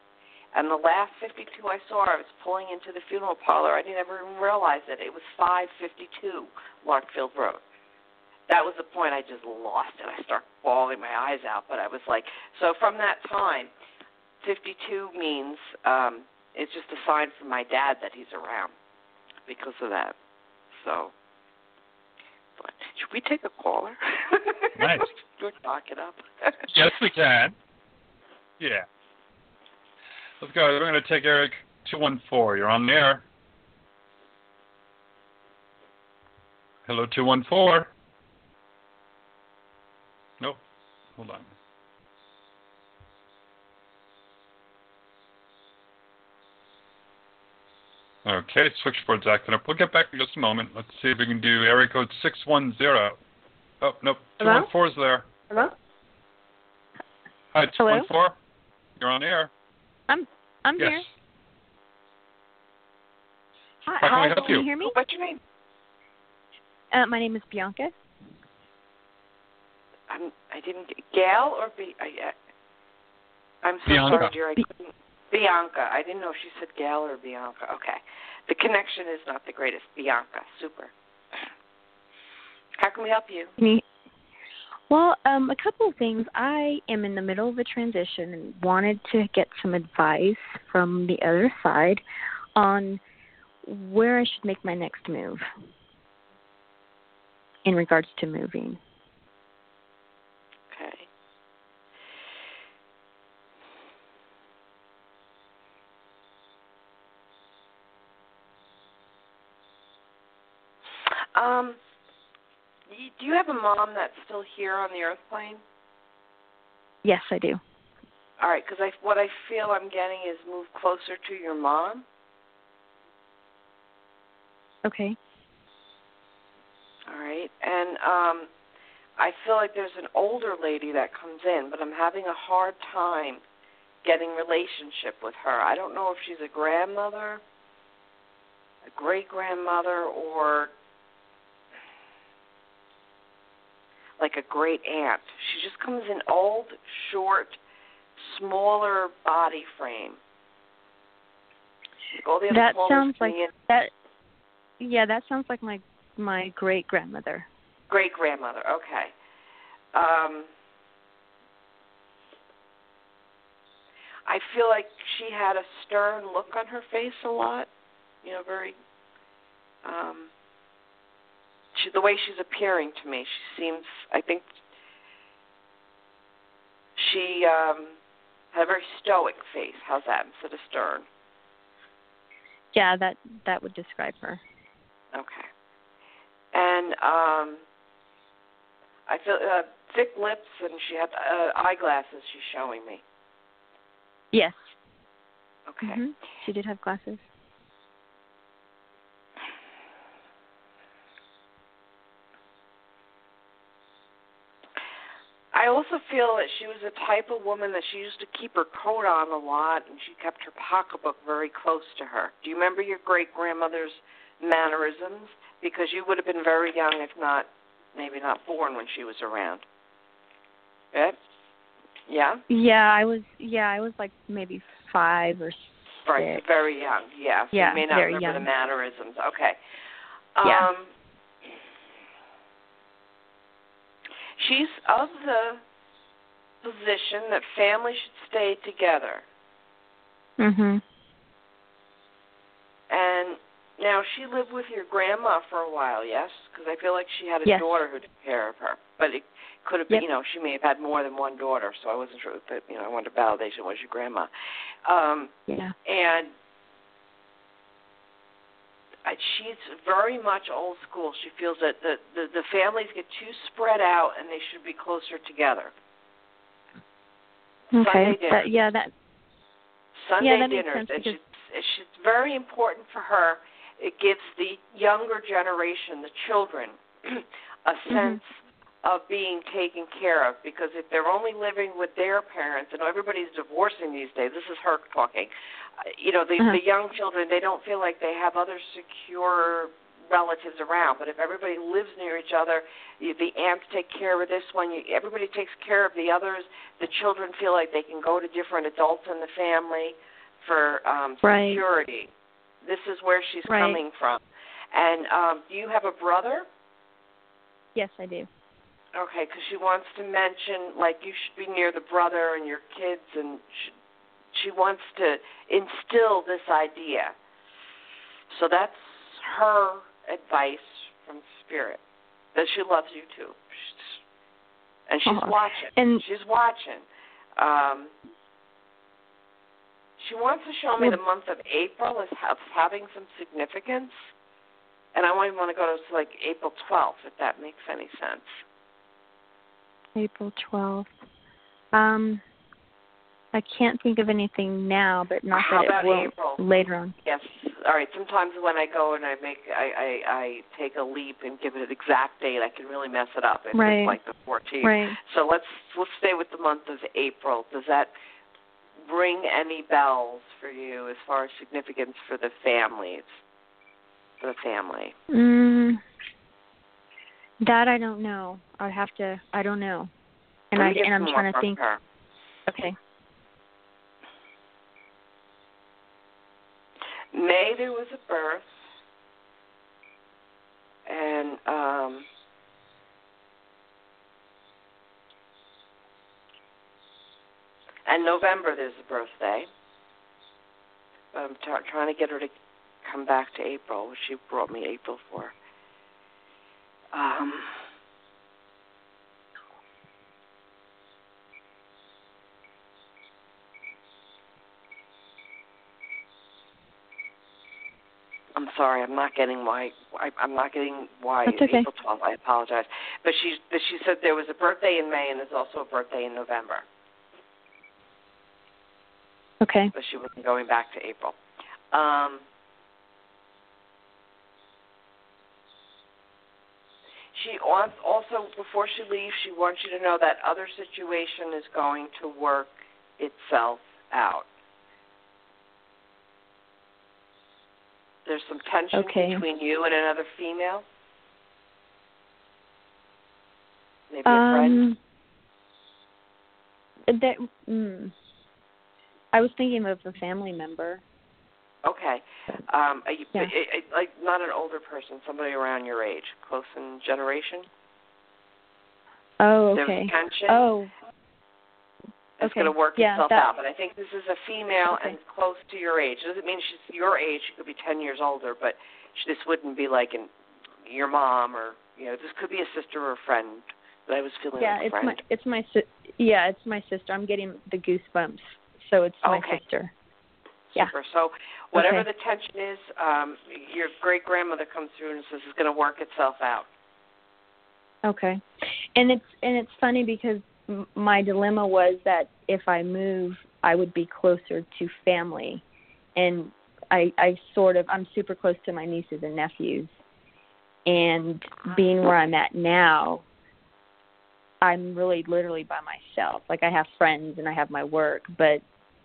And the last 52 I saw, I was pulling into the funeral parlor. I didn't ever even realize it. It was 552 Larkfield Road. That was the point I just lost it. I started bawling my eyes out. But I was like, so from that time, 52 means um, it's just a sign from my dad that he's around because of that. So, but should we take a caller? Nice. Knock it up. Yes, we can. Yeah. Let's go. We're going to take Eric 214. You're on the air. Hello, 214. Nope. Hold on. Okay, switchboard's acting up. We'll get back in just a moment. Let's see if we can do area code 610. Oh, nope. Hello? 214's there. Hello? Hi, Hello? 214. You're on air. I'm yes. here. Hi, How can we hi, help can you? hear me? What's your name? Uh, my name is Bianca. I'm. I didn't. get Gail or B? I, I, I'm so Bianca. sorry, dear. I couldn't. Bianca. I didn't know if she said Gal or Bianca. Okay. The connection is not the greatest. Bianca. Super. How can we help you? Well, um, a couple of things. I am in the middle of a transition and wanted to get some advice from the other side on where I should make my next move in regards to moving. Okay. Um, do you have a mom that's still here on the earth plane? Yes, I do. All right, because I, what I feel I'm getting is move closer to your mom. Okay. All right, and um, I feel like there's an older lady that comes in, but I'm having a hard time getting relationship with her. I don't know if she's a grandmother, a great grandmother, or like a great aunt. She just comes in old, short, smaller body frame. Like all the other That sounds like in- that. Yeah, that sounds like my my great grandmother. Great grandmother. Okay. Um, I feel like she had a stern look on her face a lot. You know, very. Um, she, the way she's appearing to me, she seems. I think she um had a very stoic face. How's that instead of stern? Yeah, that that would describe her. Okay. And um I feel uh, thick lips, and she had uh, eyeglasses. She's showing me. Yes. Okay. hmm She did have glasses. I also feel that she was the type of woman that she used to keep her coat on a lot, and she kept her pocketbook very close to her. Do you remember your great grandmother's mannerisms? Because you would have been very young, if not maybe not born when she was around. Yeah. Yeah. Yeah, I was. Yeah, I was like maybe five or six. Right, very young. Yeah. So Yeah, you may not very remember the young. mannerisms. Okay. Yeah. Um, She's of the position that family should stay together. Mhm. And now she lived with your grandma for a while, yes? Because I feel like she had a Yes. daughter who took care of her. But it could have been, Yep. you know, she may have had more than one daughter, so I wasn't sure But you know, I wanted validation was your grandma. Um, Yeah. and she's very much old school. She feels that the, the the families get too spread out and they should be closer together. Sunday Okay. dinners. That, yeah, that. Sunday yeah, that makes dinners, sense and because- she's, she's very important for her. It gives the younger generation, the children, a Mm-hmm. sense of being taken care of. Because if they're only living with their parents, and everybody's divorcing these days, this is her talking. uh, You know, the Uh-huh. the young children, they don't feel like they have other secure relatives around. But if everybody lives near each other, you, the aunts take care of this one. You, everybody takes care of the others. The children feel like they can go to different adults in the family for um, Right. security. This is where she's Right. coming from. And um, do you have a brother? Yes, I do. Okay, because she wants to mention like you should be near the brother and your kids, and she, she wants to instill this idea. So that's her advice from spirit that she loves you too, She's- and she's Aw. watching. And- she's watching. Um, she wants to show me the month of April as ha- having some significance, and I only want to go to like April 12th, if that makes any sense. April twelfth. Um, I can't think of anything now, but not How that about it will April? later on. Yes. All right. Sometimes when I go and I make I, I I take a leap and give it an exact date, I can really mess it up. If Right. it's like the 14th. Right. So let's let's stay with the month of April. Does that ring any bells for you as far as significance for the families? For the family. Mm, that I don't know. I'd have to. I don't know. And I and I'm trying to think. her. Okay. May there was a birth, and um, and November there's a birthday. But I'm t- trying to get her to come back to April, which she brought me April for. Um, I'm sorry, I'm not getting why. I, I'm not getting why That's okay. April 12th. I apologize. But she, but she said there was a birthday in May and there's also a birthday in November. Okay. But she wasn't going back to April. Um, she wants also before she leaves, she wants you to know that other situation is going to work itself out. There's some tension Okay. between you and another female. Maybe a friend. Um. That. Mm, I was thinking of a family member. Okay. Um, are you, Yeah. i- i- like not an older person, somebody around your age, close in generation. Oh, There's okay. tension. Oh, it's okay. going to work Yeah, itself that- out. But I think this is a female Okay. and close to your age. It Doesn't mean she's your age. She could be ten years older, but she, this wouldn't be like an, your mom or you know this could be a sister or a friend that I was feeling yeah, like a it's friend. my it's my si- yeah, it's my sister. I'm getting the goosebumps. So it's my Okay. sister. Yeah. Super. So whatever Okay. the tension is, um, your great grandmother comes through and says it's going to work itself out. Okay. And it's and it's funny because m- my dilemma was that if I move, I would be closer to family, and I I sort of I'm super close to my nieces and nephews, and being where I'm at now, I'm really literally by myself. Like I have friends and I have my work, but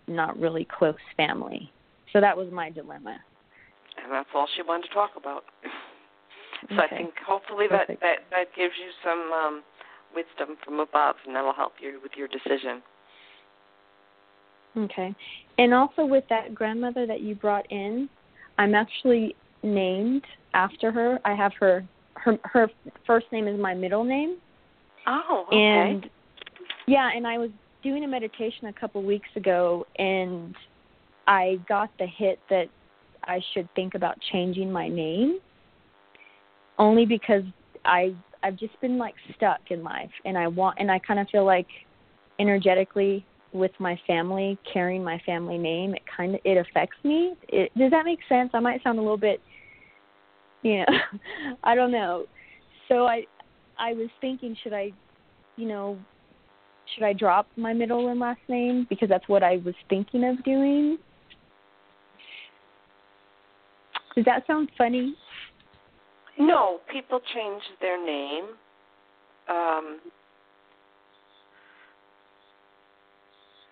not really close family. So that was my dilemma. And that's all she wanted to talk about. So I think hopefully that, that that gives you some um, wisdom from above, and that'll help you with your decision. Okay. And also with that grandmother that you brought in, I'm actually named after her. I have her her her first name is my middle name. Oh, okay. And yeah, and I was doing a meditation a couple weeks ago and I got the hit that I should think about changing my name only because I I've just been like stuck in life and I want and I kind of feel like energetically with my family carrying my family name it kind of it affects me. It, does that make sense? I might sound a little bit you know I don't know. So I I was thinking should I you know should I drop my middle and last name because that's what I was thinking of doing? Does that sound funny? No, people change their name. Um,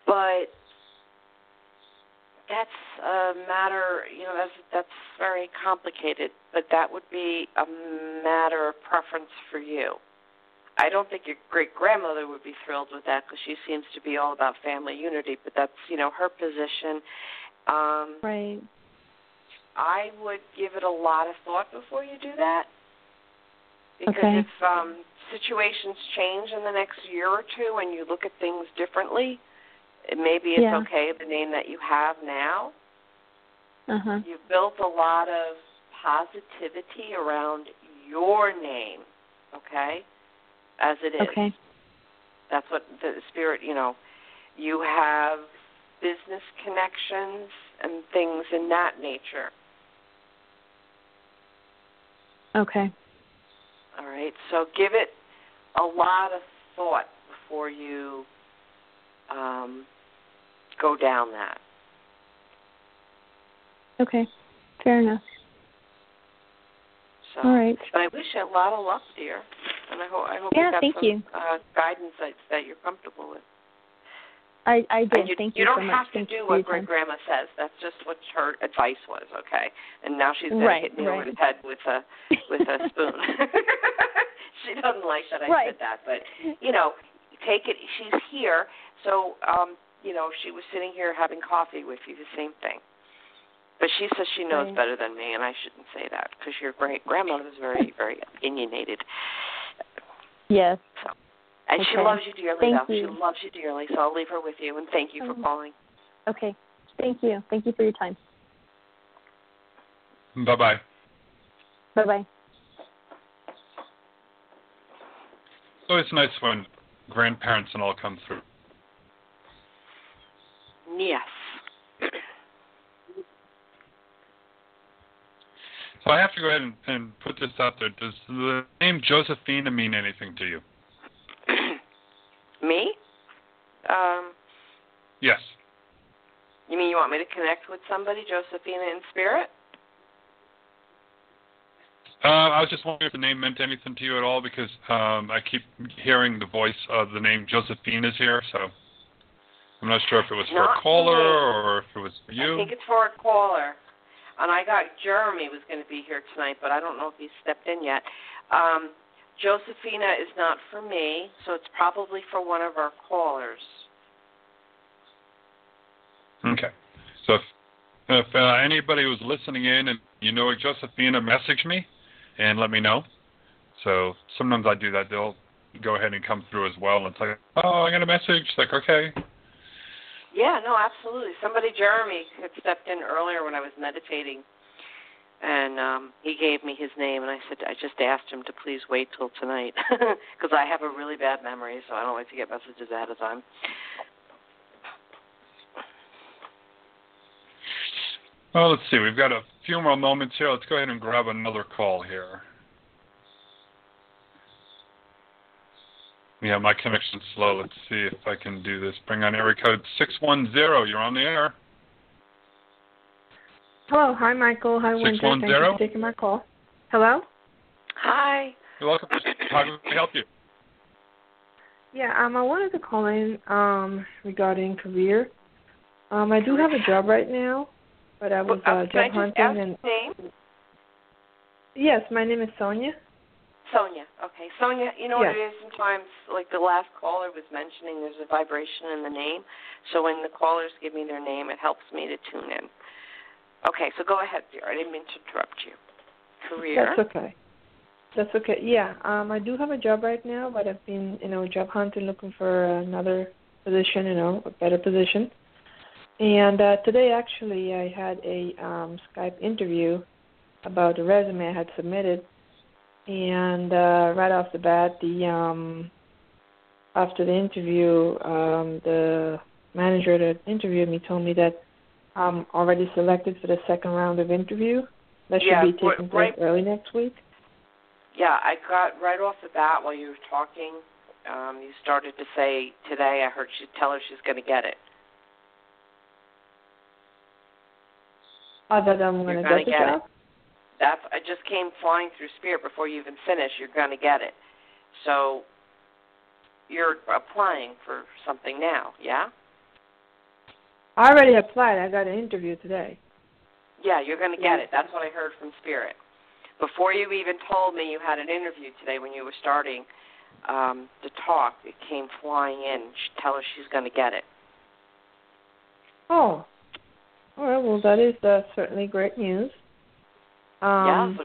but that's a matter, you know, that's that's very complicated. But that would be a matter of preference for you. I don't think your great grandmother would be thrilled with that because she seems to be all about family unity. But that's you know her position. Um, Right. I would give it a lot of thought before you do that. Because Okay. if um, situations change in the next year or two and you look at things differently, maybe it's Yeah. okay the name that you have now. Uh huh. You've built a lot of positivity around your name, okay? As it is. Okay. That's what the spirit, you know, you have business connections and things in that nature. Okay. All right. So give it a lot of thought before you um, go down that. Okay. Fair enough. So, All right. but I wish you a lot of luck, dear, and I hope I hope Yeah, you got thank some you. Uh, guidance that that you're comfortable with. I I did. You, Thank you you, don't so have to Thank do what great grandma says. That's just what her advice was, okay? And now she's gonna Right, hit me over the head with a with a spoon. she doesn't like that I Right. said that, but you know, take it. She's here, so um, you know, she was sitting here having coffee with you. The same thing. But she says she knows Right. better than me, and I shouldn't say that because your great grandmother is very, very opinionated. Yes. And she loves you dearly, Thank though. you. She loves you dearly, so I'll leave her with you. And thank you for Oh. calling. Okay. Thank you. Thank you for your time. Bye bye. Bye bye. It's always nice when grandparents and all come through. Yes. So I have to go ahead and, and put this out there. Does the name Josephina mean anything to you? Me? Um, Yes. you mean you want me to connect with somebody, Josephina in spirit? Uh, I was just wondering if the name meant anything to you at all because um, I keep hearing the voice of the name Josephine is here, so I'm not sure if it was for Not a caller me. or if it was for you. I think it's for a caller. And I got Jeremy was going to be here tonight, but I don't know if he's stepped in yet. Um, Josephina is not for me, so it's probably for one of our callers. Okay. So if, if uh, anybody was listening in and you know Josephina, message me and let me know. So sometimes I do that. They'll go ahead and come through as well. And it's like, oh, I got a message. It's like, okay. Yeah, no, absolutely. Somebody, Jeremy, had stepped in earlier when I was meditating. and um he gave me his name and I said I just asked him to please wait till tonight because I have a really bad memory so I don't like to get messages ahead of time. Well, let's see. We've got a few more moments here. Let's go ahead and grab another call here. Yeah, my connection's slow. Let's see if I can do this. Bring on area code 610. You're on the air. Hello. Hi, Michael. Hi, Winter. Thank you for taking my call. Hello? Hi. You're welcome. How can I help you? Yeah, um, I wanted to call in um, regarding career. Um, I do have a job right now, but I was uh, job hunting and. Name? Yes, my name is Sonia. Sonia. Okay, Sonia. You know yes. what it is. Sometimes, like the last caller was mentioning, there's a vibration in the name. So when the callers give me their name, it helps me to tune in. Okay, so go ahead, dear. I didn't mean to interrupt you. Career. That's okay. That's okay. Yeah, um, I do have a job right now, but I've been, you know, job hunting, looking for another position, you know, a better position. And uh, today, actually, I had a um, Skype interview about a resume I had submitted, and uh, right off the bat, the um, after the interview, um, the manager that interviewed me told me that I'm already selected for the second round of interview. That should yeah, be taking place right, early next week. Yeah, I got right off the bat while you were talking. Um, you started to say today. I heard she tell her she's going to get it. Oh, that I'm going to get the job. It. That's I just came flying through spirit before you even finish. You're going to get it. So you're applying for something now, yeah? I already applied. I got an interview today. Yeah, you're going to get it. That's what I heard from spirit. Before you even told me you had an interview today, when you were starting um, to talk, it came flying in. She tell her she's going to get it. Oh, all right. Well, that is uh, certainly great news. Um, yeah.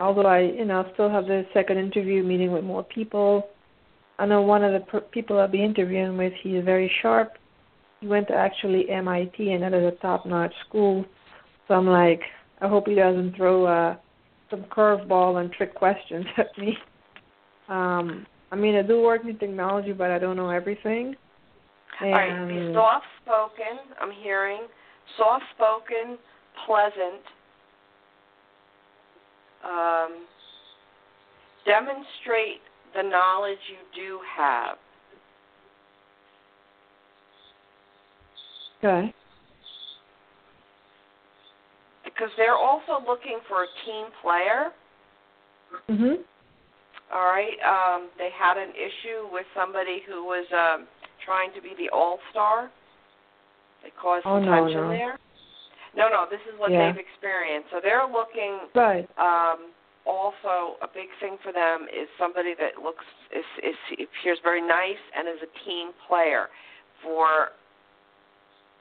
Although I, you know, still have the second interview meeting with more people. I know one of the per- people I'll be interviewing with. He's very sharp. He went to actually MIT, and that is a top-notch school. So I'm like, I hope he doesn't throw uh, some curveball and trick questions at me. Um, I mean, I do work in technology, but I don't know everything. And All right, be soft-spoken. I'm hearing soft-spoken, pleasant, um, demonstrate the knowledge you do have. Okay. Because they're also looking for a team player. Mhm. All right. Um, they had an issue with somebody who was um, trying to be the all star. They caused oh, some no, tension no. there. No, no, this is what Yeah. they've experienced. So they're looking. Right. Um, also, a big thing for them is somebody that looks is, is appears very nice and is a team player for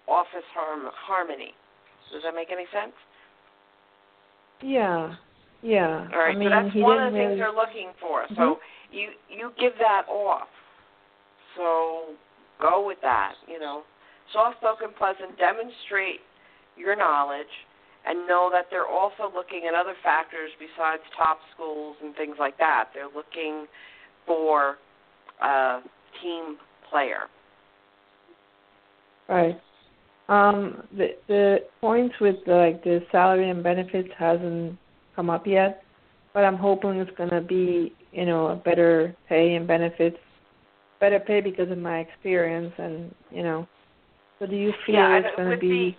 office harm, harmony. Does that make any sense? Yeah. Yeah. All right, I mean, so that's he one didn't of the things they're looking for. Mhm. So you you give that off. So go with that. You know, soft spoken, pleasant. Demonstrate your knowledge, and know that they're also looking at other factors besides top schools and things like that. They're looking for a team player. Right. Um, the the points with like the salary and benefits hasn't come up yet, but I'm hoping it's gonna be you know a better pay and benefits, better pay because of my experience and you know. So do you feel yeah, it's gonna with be?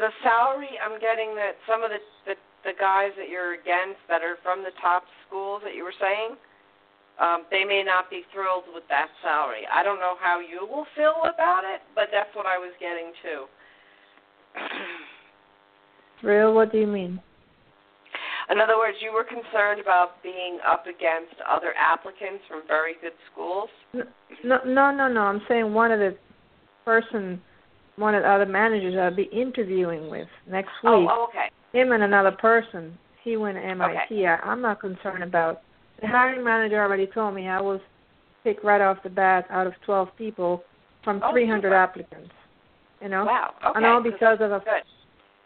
The, is it, the salary. I'm getting that some of the, the the guys that you're against that are from the top schools that you were saying, um, they may not be thrilled with that salary. I don't know how you will feel about it, but that's what I was getting too. Real? What do you mean? In other words, you were concerned about being up against other applicants from very good schools. No, no, no, no. I'm saying one of the person, one of the other managers I'll be interviewing with next week. Oh, oh okay. Him and another person. He went to MIT. Okay. I, I'm not concerned about. The hiring manager already told me I was picked right off the bat out of 12 people from Oh, 300 super. applicants. You know, Wow. Okay. and all because of a good.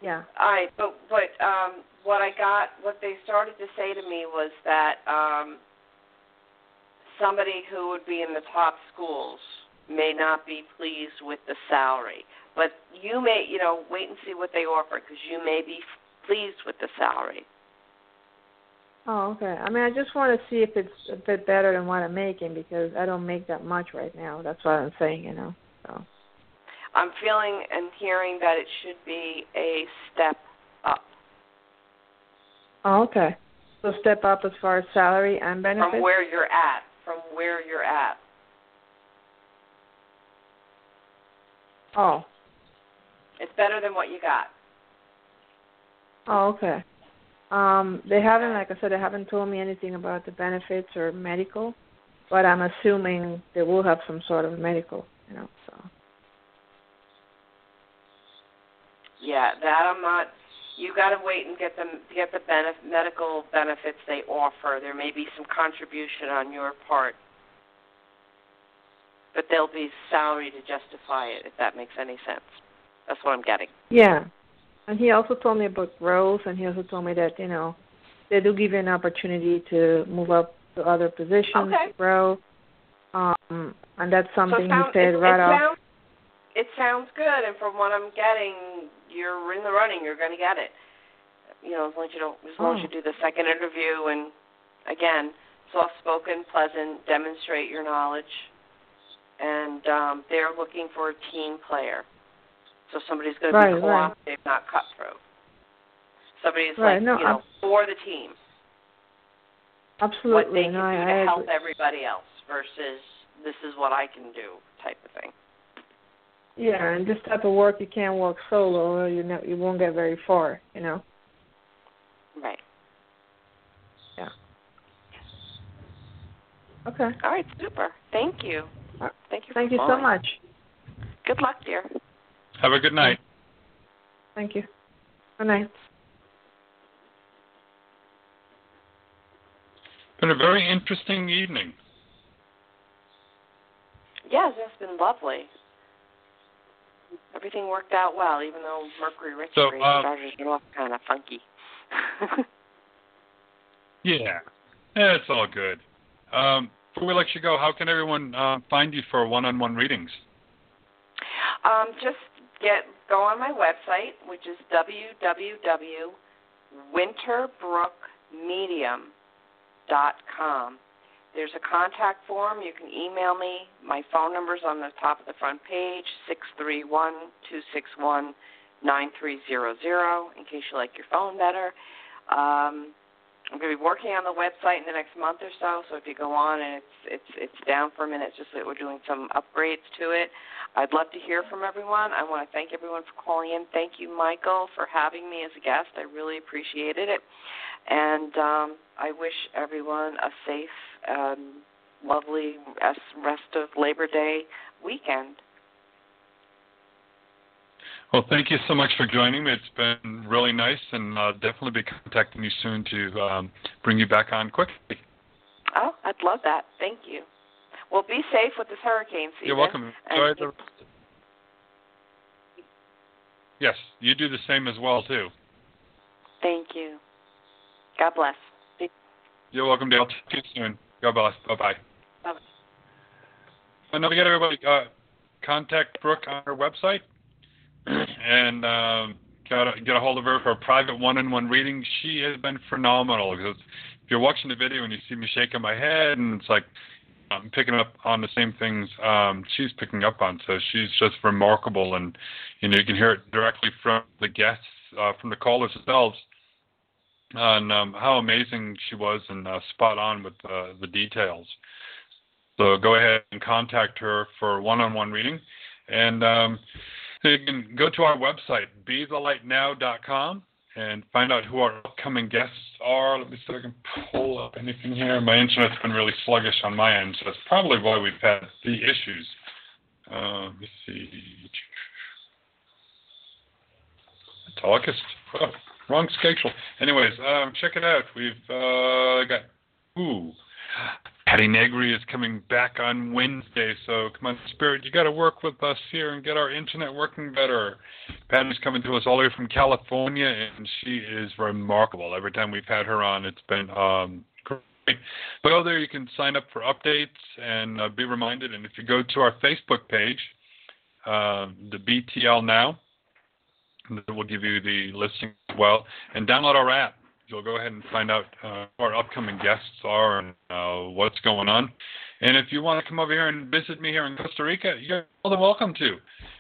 Yeah. All right, but but um, what I got, what they started to say to me was that um, somebody who would be in the top schools may not be pleased with the salary, but you may, you know, wait and see what they offer because you may be pleased with the salary. Oh, okay. I mean, I just want to see if it's a bit better than what I'm making because I don't make that much right now. That's what I'm saying, you know. So. I'm feeling and hearing that it should be a step up. Oh, okay. So step up as far as salary and benefits. From where you're at, from where you're at. Oh. It's better than what you got. Oh, okay. Um, they haven't, like I said, they haven't told me anything about the benefits or medical, but I'm assuming they will have some sort of medical, you know. So. Yeah, that I'm not. You got to wait and get them get the benef- medical benefits they offer. There may be some contribution on your part, but there'll be salary to justify it if that makes any sense. That's what I'm getting. Yeah, and he also told me about growth, and he also told me that you know they do give you an opportunity to move up to other positions, okay. grow, um, and that's something so sound, he said it, right it off. Sounds, it sounds good, and from what I'm getting, you're in the running. You're going to get it. You know, as long as you don't, as long Oh. as you do the second interview, and again, soft-spoken, pleasant, demonstrate your knowledge, and um, they're looking for a team player. So somebody's going to Right, be right. cooperative, not cutthroat. Somebody's Right, like, no, you know, for the team. Absolutely, What they can no, I, do to I help agree. everybody else versus this is what I can do type of thing. Yeah, and this type of work you can't work solo, or you know you won't get very far, you know. Right. Yeah. Okay. All right, super. Thank you. Uh, Thank you. Thank you so much. Good luck, dear. Have a good night. Thank you. Good night. Been a very interesting evening. Yes, it's been lovely. Everything worked out well, even though Mercury retrograde uh, started it off kind of funky. Yeah, yeah it's all good. Um, before we let you go, how can everyone uh, find you for one-on-one readings? um, just get go on my website, which is www.winterbrookmedium.com. There's a contact form. You can email me. My phone number's on the top of the front page, six three one two six one nine three zero zero. in case you like your phone better. Um, I'm going to be working on the website in the next month or so. So if you go on and it's it's it's down for a minute, it's just that we're doing some upgrades to it. I'd love to hear from everyone. I want to thank everyone for calling in. Thank you, Michael, for having me as a guest. I really appreciated it. And um, I wish everyone a safe, um, lovely rest rest of Labor Day weekend. Well, thank you so much for joining me. It's been really nice, and I'll definitely be contacting you soon to um, bring you back on quickly. Oh, I'd love that. Thank you. Well, be safe with this hurricane season. You're welcome. And Enjoy the... Yes, you do the same as well too. Thank you. God bless. You're welcome, Dale. Talk to you soon. God bless. Bye bye. Bye-bye. And don't forget, everybody, uh, contact Brook on her website and um, get, a, get a hold of her for a private one-on-one reading. She has been phenomenal. Because if you're watching the video and you see me shaking my head, and it's like I'm picking up on the same things um, she's picking up on. So she's just remarkable, and you know you can hear it directly from the guests, uh, from the callers themselves on um, how amazing she was and uh, spot on with uh, the details. So go ahead and contact her for one-on-one reading, and um, you can go to our website, bethelightnow.com, and find out who our upcoming guests are. Let me see if I can pull up anything here. My internet's been really sluggish on my end, so that's probably why we've had the issues. Uh, let me see. It's August. Oh, wrong schedule. Anyways, um, check it out. We've uh, got ooh, Patti Negri is coming back on Wednesday, so come on, Spirit, you got to work with us here and get our internet working better. Patti's coming to us all the way from California, and she is remarkable. Every time we've had her on, it's been um, great. But go there, you can sign up for updates and uh, be reminded. And if you go to our Facebook page, uh, the BTL Now, we'll give you the listing as well, and download our app you'll go ahead and find out uh, who our upcoming guests are and uh, what's going on. And if you want to come over here and visit me here in Costa Rica, you're more than welcome to.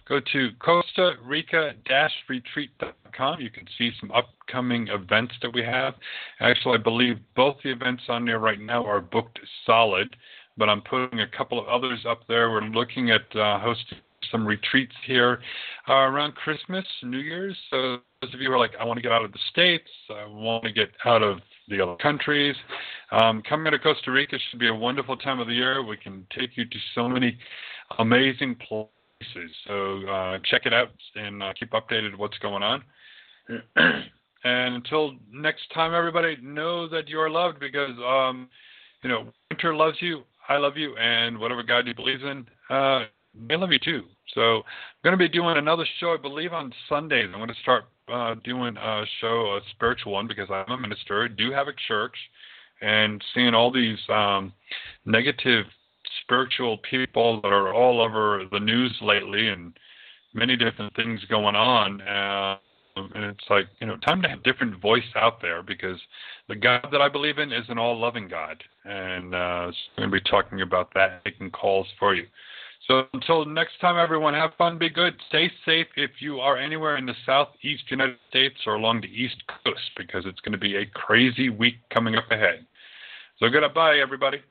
Go to Costa Rica-retreat.com. You can see some upcoming events that we have. Actually, I believe both the events on there right now are booked solid, but I'm putting a couple of others up there. We're looking at uh, hosting some retreats here uh, around Christmas, New Year's. So of you are like, I want to get out of the states, I want to get out of the other countries, um, coming to Costa Rica should be a wonderful time of the year. We can take you to so many amazing places. So uh, check it out and uh, keep updated what's going on. and until next time, everybody, know that you are loved because um, you know winter loves you, I love you, and whatever God you believe in, uh, they love you too. So I'm going to be doing another show, I believe, on Sundays. I'm going to start uh, doing a show, a spiritual one, because I'm a minister, do have a church, and seeing all these um, negative spiritual people that are all over the news lately, and many different things going on. Uh, and it's like you know, time to have different voice out there because the God that I believe in is an all-loving God, and uh, I'm going to be talking about that, making calls for you. So until next time, everyone, have fun, be good, stay safe if you are anywhere in the southeast United States or along the east coast because it's going to be a crazy week coming up ahead. So goodbye, everybody.